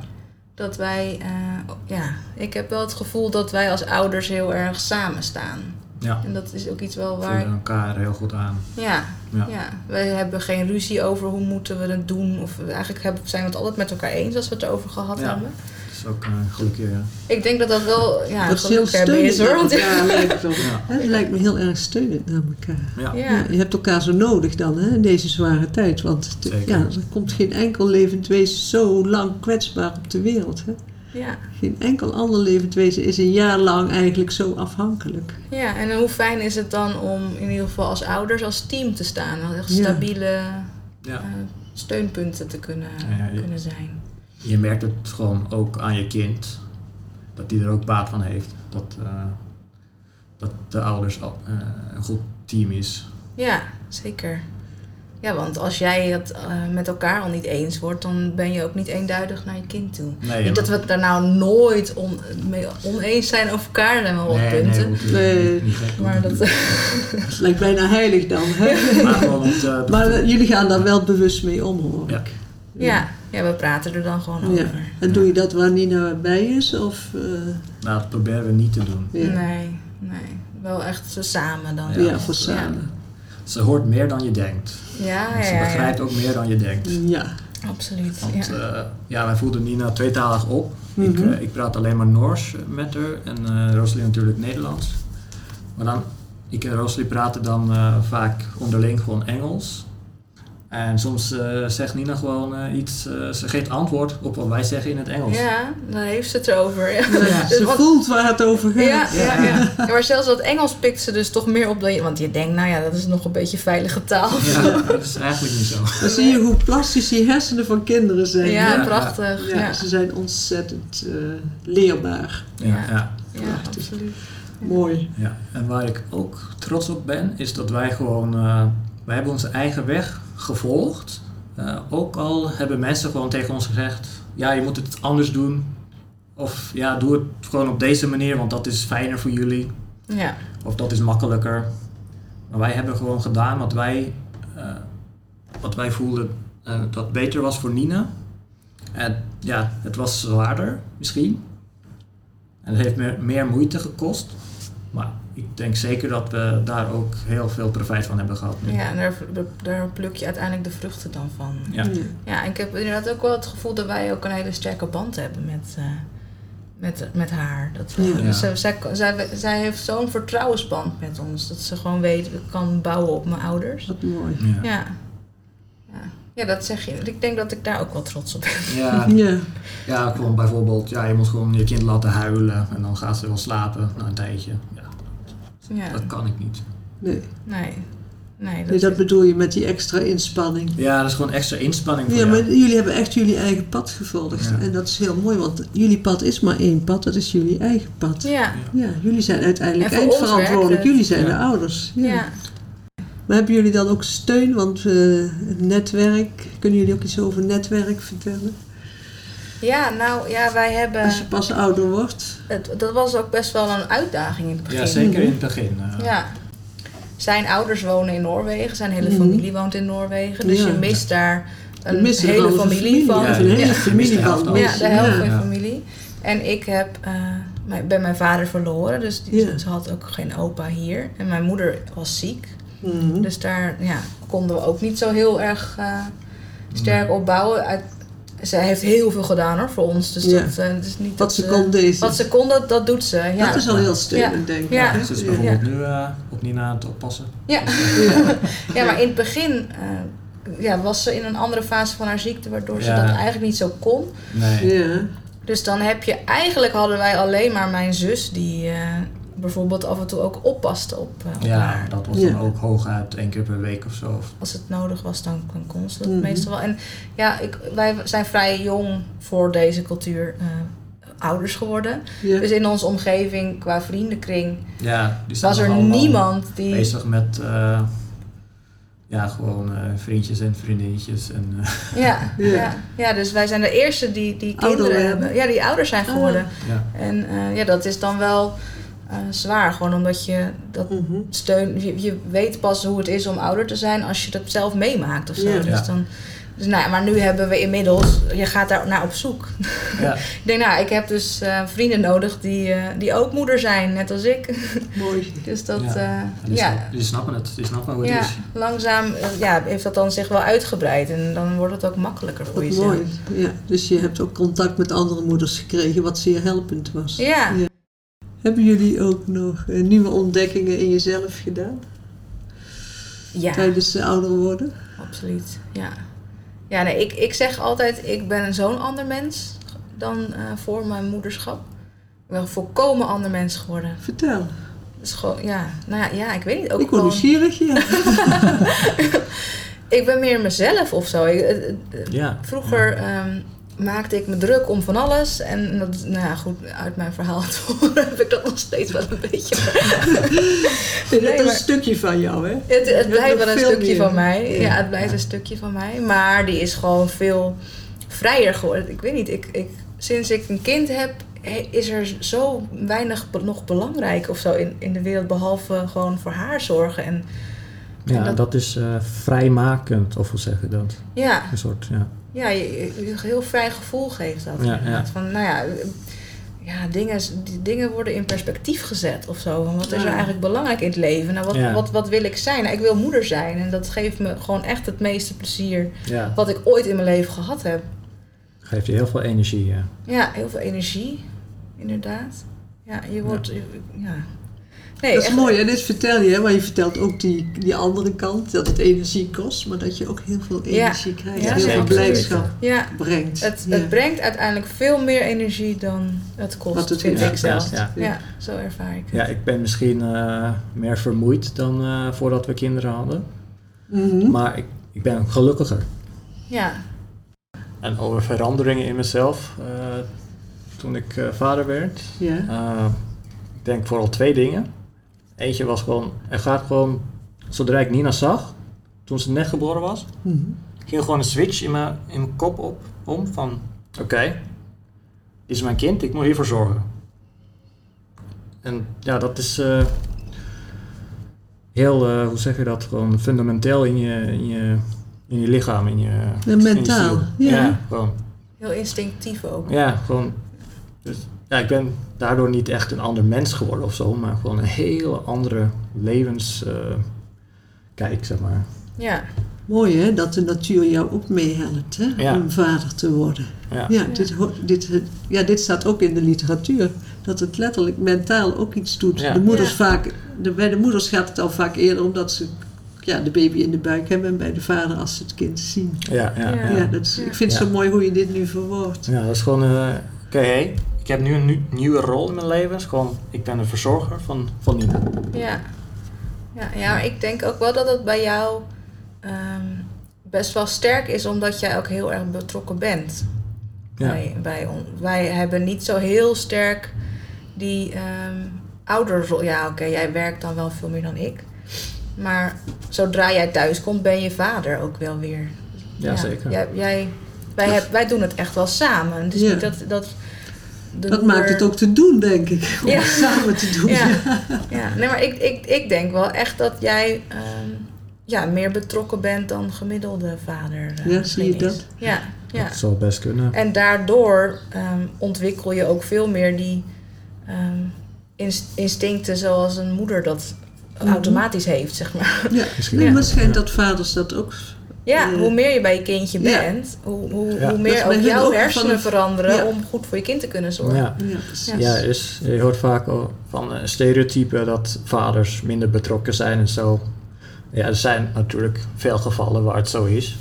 [SPEAKER 4] Dat wij, eh, ja, ik heb wel het gevoel dat wij als ouders heel erg samen staan.
[SPEAKER 3] Ja.
[SPEAKER 4] En dat is ook iets wel
[SPEAKER 3] We
[SPEAKER 4] waar.
[SPEAKER 3] voelen elkaar heel goed aan.
[SPEAKER 4] Ja,
[SPEAKER 3] Ja.
[SPEAKER 4] ja. wij hebben geen ruzie over hoe moeten we het doen. Of eigenlijk hebben, zijn we het altijd met elkaar eens als we het erover gehad
[SPEAKER 3] Ja.
[SPEAKER 4] hebben.
[SPEAKER 3] Dat is ook een gelukkig, ja.
[SPEAKER 4] Ik denk dat dat wel ja,
[SPEAKER 2] dat is heel
[SPEAKER 4] geluk hebben is hoor. Want,
[SPEAKER 2] lijkt Het lijkt me heel erg steunend naar elkaar.
[SPEAKER 3] Ja.
[SPEAKER 4] ja.
[SPEAKER 2] Ja, je hebt elkaar zo nodig dan hè, in deze zware tijd. Want ja, er komt geen enkel levend wezen zo lang kwetsbaar op de wereld. Hè.
[SPEAKER 4] Ja.
[SPEAKER 2] Geen enkel ander levend wezen is een jaar lang eigenlijk zo afhankelijk.
[SPEAKER 4] ja, en hoe fijn is het dan om in ieder geval als ouders als team te staan.
[SPEAKER 2] Ja.
[SPEAKER 4] stabiele
[SPEAKER 3] Ja.
[SPEAKER 4] eh, steunpunten te kunnen,
[SPEAKER 3] Ja, ja, je-
[SPEAKER 4] kunnen zijn.
[SPEAKER 3] Je merkt het gewoon ook aan je kind. Dat die er ook baat van heeft. Dat, eh, dat de ouders eh, een goed team is.
[SPEAKER 4] Ja, zeker. Ja, want als jij het eh, met elkaar al niet eens wordt, dan ben je ook niet eenduidig naar je kind toe.
[SPEAKER 3] Nee,
[SPEAKER 4] niet dat we het daar nou nooit on, mee oneens zijn over elkaar, zijn wel wat
[SPEAKER 3] nee,
[SPEAKER 4] punten.
[SPEAKER 2] Nee.
[SPEAKER 4] maar dat,
[SPEAKER 2] Het lijkt bijna heilig dan. Hè?
[SPEAKER 3] Maar
[SPEAKER 2] Maar eh, jullie gaan daar wel bewust mee om hoor
[SPEAKER 3] Ja.
[SPEAKER 2] ik.
[SPEAKER 4] ja, ja, we praten er dan gewoon
[SPEAKER 2] Ja.
[SPEAKER 4] over.
[SPEAKER 2] En doe je dat waar Nina bij is? Of, eh,
[SPEAKER 3] nou, dat proberen we niet te doen.
[SPEAKER 2] ja.
[SPEAKER 4] Nee, nee. Wel echt zo samen dan.
[SPEAKER 3] Ja,
[SPEAKER 2] Ja, voor samen.
[SPEAKER 3] Ze hoort meer dan je denkt.
[SPEAKER 4] Ja,
[SPEAKER 3] En ze
[SPEAKER 4] ja,
[SPEAKER 3] begrijpt
[SPEAKER 4] ja.
[SPEAKER 3] ook meer dan je denkt.
[SPEAKER 2] Ja.
[SPEAKER 4] Absoluut.
[SPEAKER 3] Want
[SPEAKER 4] Ja.
[SPEAKER 3] ja. ja, wij voeden Nina tweetalig op. ik,
[SPEAKER 2] Mhm.
[SPEAKER 3] eh, ik praat alleen maar Noors met haar en eh Rosalie natuurlijk Nederlands. Maar dan, ik en Rosalie praten dan eh, vaak onderling gewoon Engels. En soms eh, zegt Nina gewoon eh, iets, eh, ze geeft antwoord op wat wij zeggen in het Engels.
[SPEAKER 4] ja, daar heeft ze het erover. Ja.
[SPEAKER 2] Ja, Ze
[SPEAKER 4] Want-
[SPEAKER 2] voelt waar het over gaat.
[SPEAKER 4] Ja, ja, ja. Ja, maar zelfs dat Engels pikt ze dus toch meer op dan je... Want je denkt, nou ja, dat is nog een beetje veilige taal.
[SPEAKER 3] Ja, dat is eigenlijk niet zo.
[SPEAKER 2] Dan zie je hoe plastisch die hersenen van kinderen zijn.
[SPEAKER 4] Ja, prachtig.
[SPEAKER 2] Ja,
[SPEAKER 4] Ja,
[SPEAKER 2] Ze zijn ontzettend eh, leerbaar.
[SPEAKER 3] Ja,
[SPEAKER 4] Ja.
[SPEAKER 3] ja.
[SPEAKER 4] ja, absoluut.
[SPEAKER 2] Mooi.
[SPEAKER 3] Ja, en waar ik ook trots op ben, is dat wij gewoon, eh, wij hebben onze eigen weg gevolgd. Eh, ook al hebben mensen gewoon tegen ons gezegd, ja, je moet het anders doen. Of ja, doe het gewoon op deze manier, want dat is fijner voor jullie.
[SPEAKER 4] Ja,
[SPEAKER 3] Of dat is makkelijker. Maar wij hebben gewoon gedaan wat wij, eh, wat wij voelden eh, dat beter was voor Nina. En ja, het was zwaarder misschien. En het heeft meer, meer moeite gekost. Ik denk zeker dat we daar ook heel veel profijt van hebben gehad. nu.
[SPEAKER 4] ja en daar, daar pluk je uiteindelijk de vruchten dan van.
[SPEAKER 3] Ja.
[SPEAKER 4] Ja, en ik heb inderdaad ook wel het gevoel dat wij ook een hele sterke band hebben met, eh, met, met haar. Dat we,
[SPEAKER 2] Ja.
[SPEAKER 3] Ja.
[SPEAKER 4] Ze, zij, zij, zij heeft zo'n vertrouwensband met ons. Dat ze gewoon weet, ik kan bouwen op mijn ouders.
[SPEAKER 2] Wat mooi.
[SPEAKER 3] Ja.
[SPEAKER 4] Ja. Ja. ja, dat zeg je. Ik denk dat ik daar ook wel trots op ben.
[SPEAKER 3] Ja,
[SPEAKER 2] Ja.
[SPEAKER 3] ja, gewoon bijvoorbeeld, ja, je moet gewoon je kind laten huilen en dan gaat ze wel slapen na een tijdje. Ja, dat kan ik niet.
[SPEAKER 2] Nee.
[SPEAKER 4] nee. Nee, dat,
[SPEAKER 2] nee, dat bedoel je met die extra inspanning.
[SPEAKER 3] Ja, dat is gewoon extra inspanning voor
[SPEAKER 2] Ja,
[SPEAKER 3] jou.
[SPEAKER 2] maar jullie hebben echt jullie eigen pad gevolgd.
[SPEAKER 3] Ja.
[SPEAKER 2] En dat is heel mooi, want jullie pad is maar één pad. Dat is jullie eigen pad.
[SPEAKER 4] Ja,
[SPEAKER 2] Ja, jullie zijn uiteindelijk eindverantwoordelijk. Jullie zijn
[SPEAKER 3] Ja.
[SPEAKER 2] de ouders. Ja.
[SPEAKER 4] ja.
[SPEAKER 2] Maar hebben jullie dan ook steun? Want eh, het netwerk, kunnen jullie ook iets over netwerk vertellen?
[SPEAKER 4] Ja, nou ja, wij hebben...
[SPEAKER 2] Als je pas ouder wordt.
[SPEAKER 4] Het, dat was ook best wel een uitdaging in het begin.
[SPEAKER 3] Ja, zeker in het begin. eh.
[SPEAKER 4] Ja. Zijn ouders wonen in Noorwegen, zijn hele
[SPEAKER 2] Mhm.
[SPEAKER 4] familie woont in Noorwegen. Dus
[SPEAKER 2] Ja.
[SPEAKER 4] je mist daar een hele familie van.
[SPEAKER 3] Ja,
[SPEAKER 2] een hele
[SPEAKER 3] ja.
[SPEAKER 2] familieband.
[SPEAKER 3] Ja,
[SPEAKER 4] Ja, de helft
[SPEAKER 2] Ja.
[SPEAKER 4] van je
[SPEAKER 3] Ja.
[SPEAKER 4] familie. En ik heb, eh, mijn, ben mijn vader verloren, dus die,
[SPEAKER 2] Ja.
[SPEAKER 4] ze had ook geen opa hier. En mijn moeder was ziek,
[SPEAKER 2] Mhm.
[SPEAKER 4] dus daar ja, konden we ook niet zo heel erg eh, sterk opbouwen. Uit, zij heeft heel veel gedaan hoor, voor ons. Dus
[SPEAKER 2] Ja.
[SPEAKER 4] dat, eh, het is niet
[SPEAKER 2] Wat
[SPEAKER 4] dat
[SPEAKER 2] ze kon deze.
[SPEAKER 4] Wat ze kon, dat, dat doet ze. Ja.
[SPEAKER 2] Dat is al heel steunend, denk ik.
[SPEAKER 4] Ja.
[SPEAKER 3] Ze is
[SPEAKER 2] Ja.
[SPEAKER 3] bijvoorbeeld nu eh, op Nina aan het oppassen.
[SPEAKER 4] Ja.
[SPEAKER 2] Ja.
[SPEAKER 4] maar in het begin eh, ja, was ze in een andere fase van haar ziekte, waardoor ze dat eigenlijk niet zo kon.
[SPEAKER 3] Nee.
[SPEAKER 2] Ja.
[SPEAKER 4] Dus dan heb je, eigenlijk hadden wij alleen maar mijn zus die eh, bijvoorbeeld af en toe ook oppaste op, eh, op
[SPEAKER 3] Ja,
[SPEAKER 4] haar.
[SPEAKER 3] dat was
[SPEAKER 2] Ja.
[SPEAKER 3] dan ook hooguit één keer per week of zo.
[SPEAKER 4] Als het nodig was, dan, dan kon ze dat
[SPEAKER 2] Mhm.
[SPEAKER 4] meestal wel. En ja, ik, wij zijn vrij jong voor deze cultuur eh, ouders geworden.
[SPEAKER 2] Ja.
[SPEAKER 4] Dus in onze omgeving, qua vriendenkring,
[SPEAKER 3] Ja,
[SPEAKER 4] was er niemand die...
[SPEAKER 3] bezig met eh, ja, gewoon eh, vriendjes en vriendinnetjes. En,
[SPEAKER 4] Ja,
[SPEAKER 2] Ja.
[SPEAKER 4] ja. Ja, dus wij zijn de eerste die, die
[SPEAKER 2] Ouder
[SPEAKER 4] kinderen hebben. Ja, die ouders zijn
[SPEAKER 2] Ah.
[SPEAKER 4] geworden.
[SPEAKER 3] ja.
[SPEAKER 4] En eh, ja, dat is dan wel eh, zwaar. Gewoon omdat je dat
[SPEAKER 2] Mhm.
[SPEAKER 4] steun... Je, je weet pas hoe het is om ouder te zijn als je dat zelf meemaakt of zo.
[SPEAKER 2] Ja.
[SPEAKER 4] Dus dan... Dus nou, ja, maar nu hebben we inmiddels, je gaat daar naar op zoek.
[SPEAKER 3] ja.
[SPEAKER 4] Ik denk, nou, ik heb dus eh, vrienden nodig die, eh, die ook moeder zijn, net als ik.
[SPEAKER 2] Mooi.
[SPEAKER 4] Dus dat,
[SPEAKER 3] Ja. die,
[SPEAKER 4] ja,
[SPEAKER 3] die snappen het, die snappen hoe het
[SPEAKER 4] ja,
[SPEAKER 3] is.
[SPEAKER 4] langzaam ja, heeft dat dan zich wel uitgebreid. En dan wordt het ook makkelijker voor jezelf.
[SPEAKER 2] mooi. Ja, dus je hebt ook contact met andere moeders gekregen, wat zeer helpend was.
[SPEAKER 4] Ja.
[SPEAKER 2] Hebben jullie ook nog eh, nieuwe ontdekkingen in jezelf gedaan
[SPEAKER 4] Ja,
[SPEAKER 2] tijdens de ouder worden?
[SPEAKER 4] absoluut. Ja, ja nee, ik, ik zeg altijd, ik ben zo'n ander mens dan eh, voor mijn moederschap. Ik ben een volkomen ander mens geworden.
[SPEAKER 2] Vertel.
[SPEAKER 4] Dus gewoon, ja, nou ja, ja, ik weet niet. Ook
[SPEAKER 2] ik word
[SPEAKER 4] gewoon,
[SPEAKER 2] nieuwsgierig, ja.
[SPEAKER 4] ik ben meer mezelf of zo. Ik, eh,
[SPEAKER 3] Ja.
[SPEAKER 4] Vroeger ehm, maakte ik me druk om van alles. En dat, nou ja, goed, uit mijn verhaal te horen heb ik dat nog steeds wel een beetje.
[SPEAKER 2] Dit
[SPEAKER 4] Nee,
[SPEAKER 2] is een stukje van jou, hè?
[SPEAKER 4] Het, het blijft wel een stukje
[SPEAKER 2] meer.
[SPEAKER 4] van mij.
[SPEAKER 2] Ja.
[SPEAKER 4] Het blijft een stukje van mij. Maar die is gewoon veel vrijer geworden. Ik weet niet, ik, ik, sinds ik een kind heb, he- is er zo weinig nog belangrijk of zo in, in de wereld. Behalve gewoon voor haar zorgen. En
[SPEAKER 3] Ja,
[SPEAKER 4] dat-
[SPEAKER 3] dat is eh, vrijmakend, of hoe zeg je dat?
[SPEAKER 4] ja,
[SPEAKER 3] Een soort, ja.
[SPEAKER 4] Ja je, een heel vrij gevoel geeft dat.
[SPEAKER 3] Ja,
[SPEAKER 4] inderdaad.
[SPEAKER 3] ja.
[SPEAKER 4] Van, nou ja, ja dingen, die dingen worden in perspectief gezet of zo. Wat is er eigenlijk belangrijk in het leven? Nou, wat, wat, wat wil ik zijn? Nou, ik wil moeder zijn. En dat geeft me gewoon echt het meeste plezier wat ik ooit in mijn leven gehad heb.
[SPEAKER 3] Geeft je heel veel energie, ja.
[SPEAKER 4] Ja, heel veel energie, inderdaad. Ja, je wordt... Ja. Nee,
[SPEAKER 2] dat is
[SPEAKER 4] echt-
[SPEAKER 2] mooi, en dit vertel je, hè, maar je vertelt ook die, die andere kant, dat het energie kost, maar dat je ook heel veel
[SPEAKER 4] Ja.
[SPEAKER 2] energie krijgt,
[SPEAKER 4] Ja,
[SPEAKER 2] heel veel blijdschap
[SPEAKER 4] Ja,
[SPEAKER 2] brengt.
[SPEAKER 4] het,
[SPEAKER 2] Ja.
[SPEAKER 4] het brengt uiteindelijk veel meer energie dan het kost,
[SPEAKER 2] Wat het
[SPEAKER 4] vind
[SPEAKER 2] ja,
[SPEAKER 4] ik zelf.
[SPEAKER 3] ja,
[SPEAKER 4] Ja,
[SPEAKER 3] ja.
[SPEAKER 4] zo ervaar ik het.
[SPEAKER 3] Ja, ik ben misschien eh, meer vermoeid dan eh, voordat we kinderen hadden.
[SPEAKER 2] Mhm.
[SPEAKER 3] Maar ik, ik ben gelukkiger.
[SPEAKER 4] Ja,
[SPEAKER 3] En over veranderingen in mezelf, eh, toen ik eh, vader werd,
[SPEAKER 2] Ja.
[SPEAKER 3] Ik denk vooral twee dingen. Eentje was gewoon, er gaat gewoon, zodra ik Nina zag, toen ze net geboren was,
[SPEAKER 2] Mhm.
[SPEAKER 3] ging gewoon een switch in mijn, in mijn kop op, om van, oké, dit is mijn kind, ik moet hiervoor zorgen. En ja, dat is eh, heel, eh, hoe zeg je dat, gewoon fundamenteel in je, in je, in je lichaam, in je, in je
[SPEAKER 2] mentaal, ja.
[SPEAKER 3] ja, gewoon.
[SPEAKER 4] heel instinctief ook.
[SPEAKER 3] Ja, gewoon. Dus, ja, ik ben daardoor niet echt een ander mens geworden of zo, maar gewoon een hele andere levenskijk, zeg maar.
[SPEAKER 4] Ja,
[SPEAKER 2] Mooi hè, dat de natuur jou ook meehelpt hè,
[SPEAKER 3] Ja.
[SPEAKER 2] om vader te worden.
[SPEAKER 3] Ja,
[SPEAKER 2] Ja, Dit, dit, eh, ja, dit staat ook in de literatuur. Dat het letterlijk mentaal ook iets doet.
[SPEAKER 3] Ja.
[SPEAKER 2] De moeders
[SPEAKER 4] Ja.
[SPEAKER 2] vaak, de, bij de moeders gaat het al vaak eerder omdat ze ja, de baby in de buik hebben. En bij de vader als ze het kind zien.
[SPEAKER 3] ja, ja.
[SPEAKER 4] Ja.
[SPEAKER 2] Dat is, ik vind het
[SPEAKER 3] Ja.
[SPEAKER 2] zo mooi hoe je dit nu verwoordt.
[SPEAKER 3] Ja, dat is gewoon, eh, oké, hey, ik heb nu een nu- nieuwe rol in mijn leven. Gewoon, ik ben een verzorger van, van Nina.
[SPEAKER 4] ja. Ja, ja, maar ik denk ook wel dat het bij jou ehm, best wel sterk is, omdat jij ook heel erg betrokken bent.
[SPEAKER 3] Ja.
[SPEAKER 4] Bij, bij on- wij hebben niet zo heel sterk die ehm ouderrol. Ja, oké, jij werkt dan wel veel meer dan ik. Maar zodra jij thuis komt, ben je vader ook wel weer.
[SPEAKER 3] Ja, zeker.
[SPEAKER 4] Jij, jij, wij, heb, wij doen het echt wel samen. Is
[SPEAKER 2] Ja.
[SPEAKER 4] niet dat, dat de
[SPEAKER 2] Dat maakt het ook te doen, denk ik. Om
[SPEAKER 4] Ja.
[SPEAKER 2] het samen te doen.
[SPEAKER 4] Ja, ja. nee, maar ik, ik, ik denk wel echt dat jij ehm, ja, meer betrokken bent dan gemiddelde vader. eh,
[SPEAKER 2] Ja, zie je
[SPEAKER 4] is.
[SPEAKER 2] dat?
[SPEAKER 4] Ja, ja.
[SPEAKER 3] Dat zou best kunnen.
[SPEAKER 4] En daardoor ehm, ontwikkel je ook veel meer die ehm, inst- instincten zoals een moeder dat
[SPEAKER 2] Mhm.
[SPEAKER 4] automatisch heeft, zeg maar.
[SPEAKER 2] Ja.
[SPEAKER 3] Misschien.
[SPEAKER 2] Nee, maar schijnt dat vaders dat ook...
[SPEAKER 4] Ja,
[SPEAKER 2] Eh,
[SPEAKER 4] hoe meer je bij je kindje
[SPEAKER 2] ja.
[SPEAKER 4] bent, hoe, hoe,
[SPEAKER 3] Ja.
[SPEAKER 4] hoe meer ook jouw hersenen
[SPEAKER 2] van-
[SPEAKER 4] veranderen
[SPEAKER 2] Ja.
[SPEAKER 4] om goed voor je kind te kunnen zorgen.
[SPEAKER 3] Ja.
[SPEAKER 2] Ja,
[SPEAKER 3] is, je hoort vaak al van eh, stereotypen dat vaders minder betrokken zijn en zo. Ja, er zijn natuurlijk veel gevallen waar het zo is.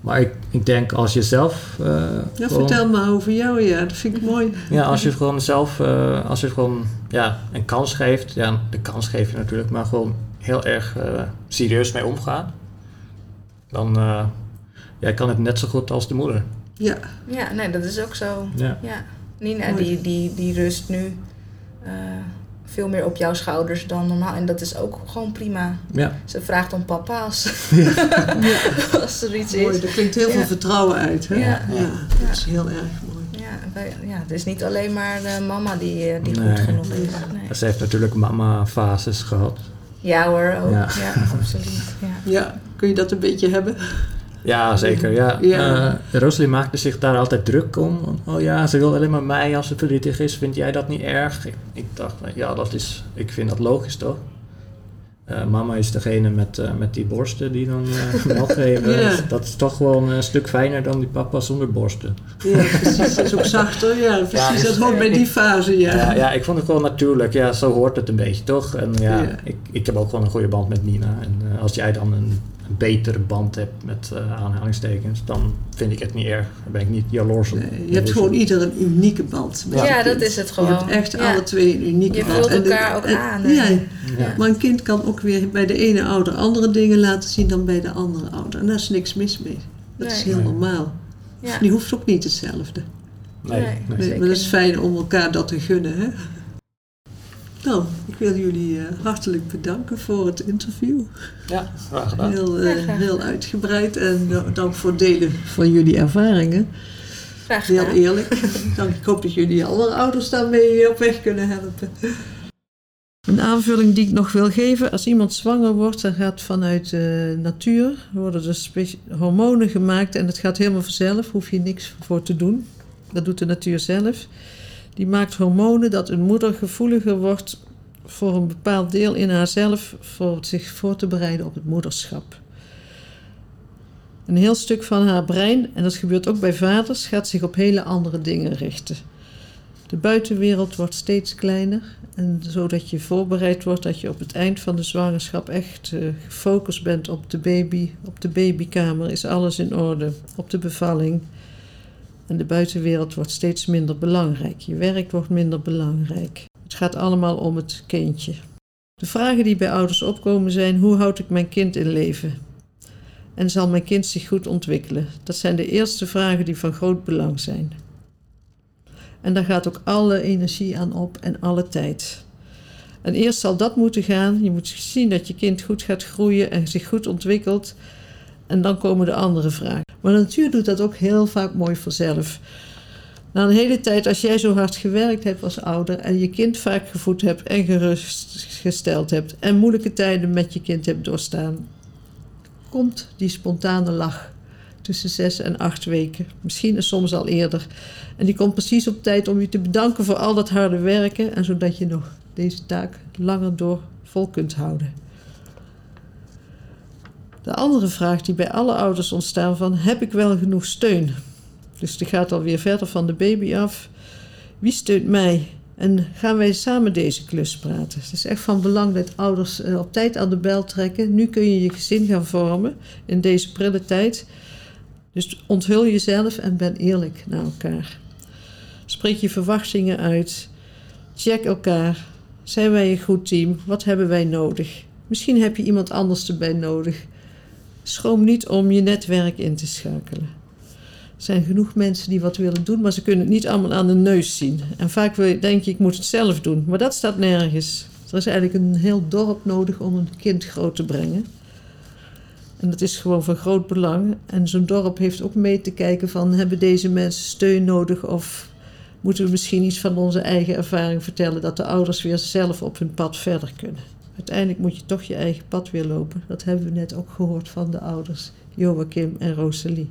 [SPEAKER 3] Maar ik, ik denk als je zelf. eh,
[SPEAKER 2] Ja,
[SPEAKER 3] gewoon-
[SPEAKER 2] vertel maar over jou, ja. Dat vind ik mooi.
[SPEAKER 3] Ja, als je het gewoon zelf. eh, als je gewoon ja, een kans geeft. Ja, de kans geef je natuurlijk, maar gewoon heel erg eh, serieus mee omgaan. Dan eh, ja, kan het net zo goed als de moeder.
[SPEAKER 2] Ja,
[SPEAKER 4] Ja, nee, dat is ook zo.
[SPEAKER 3] Ja.
[SPEAKER 4] Ja, Nina die, die, die rust nu eh, veel meer op jouw schouders dan normaal. En dat is ook gewoon prima.
[SPEAKER 3] Ja,
[SPEAKER 4] Ze vraagt om papa als,
[SPEAKER 2] Ja,
[SPEAKER 4] als er iets
[SPEAKER 2] mooi.
[SPEAKER 4] is.
[SPEAKER 2] Er klinkt heel veel vertrouwen uit. Hè?
[SPEAKER 4] Ja.
[SPEAKER 2] ja, dat is heel erg mooi.
[SPEAKER 4] Ja, het is niet alleen maar de mama die, eh, die
[SPEAKER 3] Nee.
[SPEAKER 4] goed genoeg is. Nee.
[SPEAKER 3] ze heeft natuurlijk mama-fases gehad.
[SPEAKER 4] Ja hoor, ook.
[SPEAKER 3] Ja.
[SPEAKER 4] Ja, absoluut. Ja.
[SPEAKER 2] Kun je dat een beetje hebben?
[SPEAKER 3] Ja, zeker. Ja.
[SPEAKER 2] Ja.
[SPEAKER 3] Eh, Rosalie maakte zich daar altijd druk om. Oh ja, ze wil alleen maar mij als ze verdrietig is. Vind jij dat niet erg? Ik, ik dacht, ja, dat is, ik vind dat logisch toch? Eh, mama is degene met, eh, met die borsten die dan eh melk geven.
[SPEAKER 2] Ja.
[SPEAKER 3] Dus Dat is toch gewoon een stuk fijner dan die papa zonder borsten.
[SPEAKER 2] Ja, precies. Dat is ook zachter. Ja, precies.
[SPEAKER 3] Ja,
[SPEAKER 2] dat hoort bij die fase, ja.
[SPEAKER 3] Ja, ja, ik vond het gewoon natuurlijk. Ja, zo hoort het een beetje, toch? En ja,
[SPEAKER 2] Ja.
[SPEAKER 3] Ik, ik heb ook gewoon een goede band met Nina. En eh, als jij dan een, een betere band hebt met eh, aanhalingstekens, dan vind ik het niet erg. Dan ben ik niet jaloers op.
[SPEAKER 2] Nee, je hebt gewoon ieder een unieke band met
[SPEAKER 4] Ja,
[SPEAKER 2] je
[SPEAKER 4] dat
[SPEAKER 2] kind.
[SPEAKER 4] is het
[SPEAKER 2] Je
[SPEAKER 4] gewoon.
[SPEAKER 2] hebt echt
[SPEAKER 4] Ja.
[SPEAKER 2] alle twee een unieke
[SPEAKER 4] Je
[SPEAKER 2] band.
[SPEAKER 4] vult
[SPEAKER 2] En de-
[SPEAKER 4] elkaar ook
[SPEAKER 2] en-
[SPEAKER 4] aan?
[SPEAKER 2] Ja,
[SPEAKER 3] Ja.
[SPEAKER 2] maar een kind kan ook weer bij de ene ouder andere dingen laten zien dan bij de andere ouder. En daar is niks mis mee. Dat is
[SPEAKER 4] Nee.
[SPEAKER 2] heel normaal.
[SPEAKER 4] Ja.
[SPEAKER 2] Die hoeft ook niet hetzelfde.
[SPEAKER 3] Nee,
[SPEAKER 4] Nee.
[SPEAKER 3] nee.
[SPEAKER 2] Maar dat is fijn om elkaar dat te gunnen. Hè? Nou, ik wil jullie eh, hartelijk bedanken voor het interview.
[SPEAKER 3] Ja, graag gedaan.
[SPEAKER 2] Heel, eh,
[SPEAKER 4] Ja, graag
[SPEAKER 2] heel uitgebreid en eh, dank voor het delen van jullie ervaringen.
[SPEAKER 4] Graag
[SPEAKER 2] Heel
[SPEAKER 4] gedaan.
[SPEAKER 2] eerlijk. dank, ik hoop dat jullie andere ouders daarmee op weg kunnen helpen. Een aanvulling die ik nog wil geven. Als iemand zwanger wordt, dan gaat vanuit de natuur worden er hormonen gemaakt en het gaat helemaal vanzelf. Hoef je niks voor te doen. Dat doet de natuur zelf. Die maakt hormonen dat een moeder gevoeliger wordt voor een bepaald deel in haarzelf voor zich voor te bereiden op het moederschap. Een heel stuk van haar brein, en dat gebeurt ook bij vaders, gaat zich op hele andere dingen richten. De buitenwereld wordt steeds kleiner, en zodat je voorbereid wordt dat je op het eind van de zwangerschap echt eh, gefocust bent op de baby. Op de babykamer is alles in orde, op de bevalling. En de buitenwereld wordt steeds minder belangrijk. Je werk wordt minder belangrijk. Het gaat allemaal om het kindje. De vragen die bij ouders opkomen zijn: hoe houd ik mijn kind in leven? En zal mijn kind zich goed ontwikkelen? Dat zijn de eerste vragen die van groot belang zijn. En daar gaat ook alle energie aan op en alle tijd. En eerst zal dat moeten gaan. Je moet zien dat je kind goed gaat groeien en zich goed ontwikkelt. En dan komen de andere vragen. Maar de natuur doet dat ook heel vaak mooi vanzelf. Na een hele tijd, als jij zo hard gewerkt hebt als ouder en je kind vaak gevoed hebt en gerustgesteld hebt en moeilijke tijden met je kind hebt doorstaan, komt die spontane lach tussen zes en acht weken. Misschien en soms al eerder. En die komt precies op tijd om je te bedanken voor al dat harde werken en zodat je nog deze taak langer door vol kunt houden. De andere vraag die bij alle ouders ontstaan van heb ik wel genoeg steun? Dus die gaat alweer verder van de baby af. Wie steunt mij? En gaan wij samen deze klus praten? Het is echt van belang dat ouders eh, op tijd aan de bel trekken. Nu kun je je gezin gaan vormen in deze prille tijd. Dus onthul jezelf en ben eerlijk naar elkaar. Spreek je verwachtingen uit. Check elkaar. Zijn wij een goed team? Wat hebben wij nodig? Misschien heb je iemand anders erbij nodig. Schroom niet om je netwerk in te schakelen. Er zijn genoeg mensen die wat willen doen, maar ze kunnen het niet allemaal aan de neus zien. En vaak denk je, ik moet het zelf doen. Maar dat staat nergens. Er is eigenlijk een heel dorp nodig om een kind groot te brengen. En dat is gewoon van groot belang. En zo'n dorp heeft ook mee te kijken van... hebben deze mensen steun nodig of moeten we misschien iets van onze eigen ervaring vertellen... dat de ouders weer zelf op hun pad verder kunnen. Uiteindelijk moet je toch je eigen pad weer lopen. Dat hebben we net ook gehoord van de ouders Joachim en Rosalie.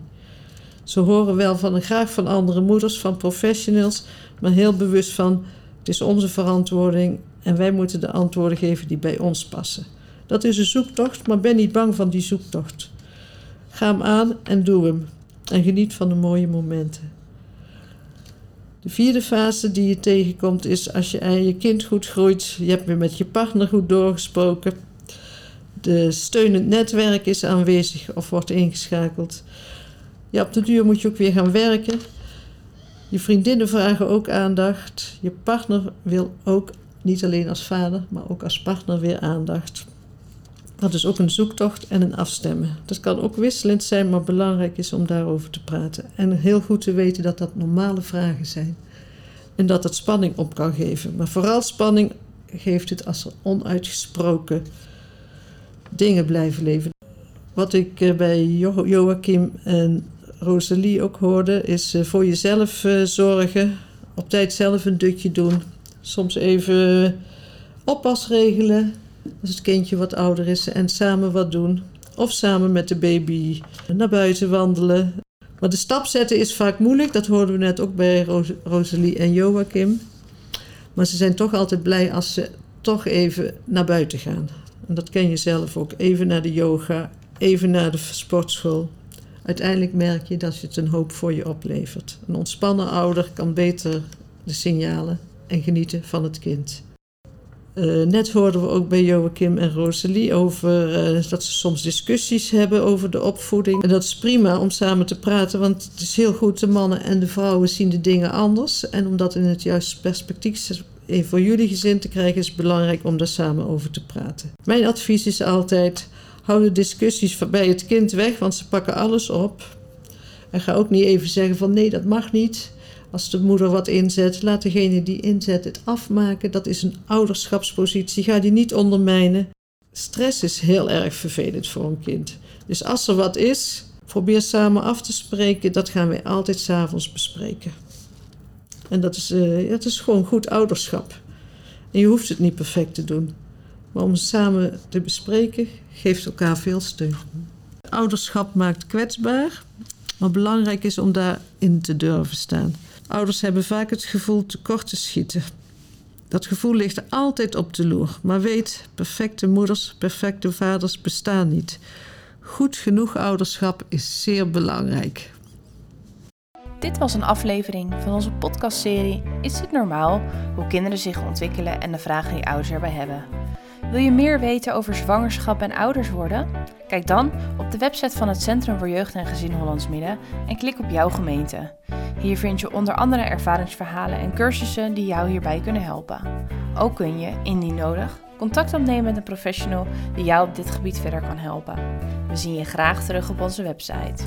[SPEAKER 2] Ze horen wel van graag van andere moeders, van professionals... maar heel bewust van het is onze verantwoording... en wij moeten de antwoorden geven die bij ons passen. Dat is een zoektocht, maar ben niet bang van die zoektocht. Ga hem aan en doe hem. En geniet van de mooie momenten. De vierde fase die je tegenkomt is als je je kind goed groeit. Je hebt weer met je partner goed doorgesproken. De steunend netwerk is aanwezig of wordt ingeschakeld. Ja, op de duur moet je ook weer gaan werken. Je vriendinnen vragen ook aandacht. Je partner wil ook, niet alleen als vader, maar ook als partner weer aandacht. Dat is ook een zoektocht en een afstemmen. Dat kan ook wisselend zijn, maar belangrijk is om daarover te praten. En heel goed te weten dat dat normale vragen zijn. En dat het spanning op kan geven. Maar vooral spanning geeft het als er onuitgesproken dingen blijven leven. Wat ik eh, bij jo Joachim en Rosalie ook hoorde, is eh, voor jezelf uh, zorgen. Op tijd zelf een dutje doen. Soms even oppas regelen als het kindje wat ouder is en samen wat doen. Of samen met de baby naar buiten wandelen. Maar de stap zetten is vaak moeilijk. Dat hoorden we net ook bij Ros Rosalie en Joachim. Maar ze zijn toch altijd blij als ze toch even naar buiten gaan. En dat ken je zelf ook. Even naar de yoga, even naar de sportschool. Uiteindelijk merk je dat het een hoop voor je oplevert. Een ontspannen ouder kan beter de signalen en genieten van het kind. Uh, net hoorden we ook bij Joachim en Rosalie over uh, dat ze soms discussies hebben over de opvoeding. En dat is prima om samen te praten, want het is heel goed, de mannen en de vrouwen zien de dingen anders. En om dat in het juiste perspectief voor jullie gezin te krijgen, is belangrijk om daar samen over te praten. Mijn advies is altijd: hou de discussies bij het kind weg, want ze pakken alles op. En ga ook niet even zeggen van nee, dat mag niet. Als de moeder wat inzet, laat degene die inzet het afmaken. Dat is een ouderschapspositie. Ga die niet ondermijnen. Stress is heel erg vervelend voor een kind. Dus als er wat is, probeer samen af te spreken. Dat gaan wij altijd s'avonds bespreken. En dat is, uh, dat is gewoon goed ouderschap. En je hoeft het niet perfect te doen. Maar om samen te bespreken, geeft elkaar veel steun. Ouderschap maakt kwetsbaar, maar belangrijk is om daarin te durven staan. Ouders hebben vaak het gevoel tekort te schieten. Dat gevoel ligt altijd op de loer. Maar weet, perfecte moeders, perfecte vaders bestaan niet. Goed genoeg ouderschap is zeer belangrijk.
[SPEAKER 1] Dit was een aflevering van onze podcastserie Is het normaal? Hoe kinderen zich ontwikkelen en de vragen die ouders erbij hebben. Wil je meer weten over zwangerschap en ouders worden? Kijk dan op de website van het Centrum voor Jeugd en Gezin Hollands Midden en klik op jouw gemeente. Hier vind je onder andere ervaringsverhalen en cursussen die jou hierbij kunnen helpen. Ook kun je, indien nodig, contact opnemen met een professional die jou op dit gebied verder kan helpen. We zien je graag terug op onze website.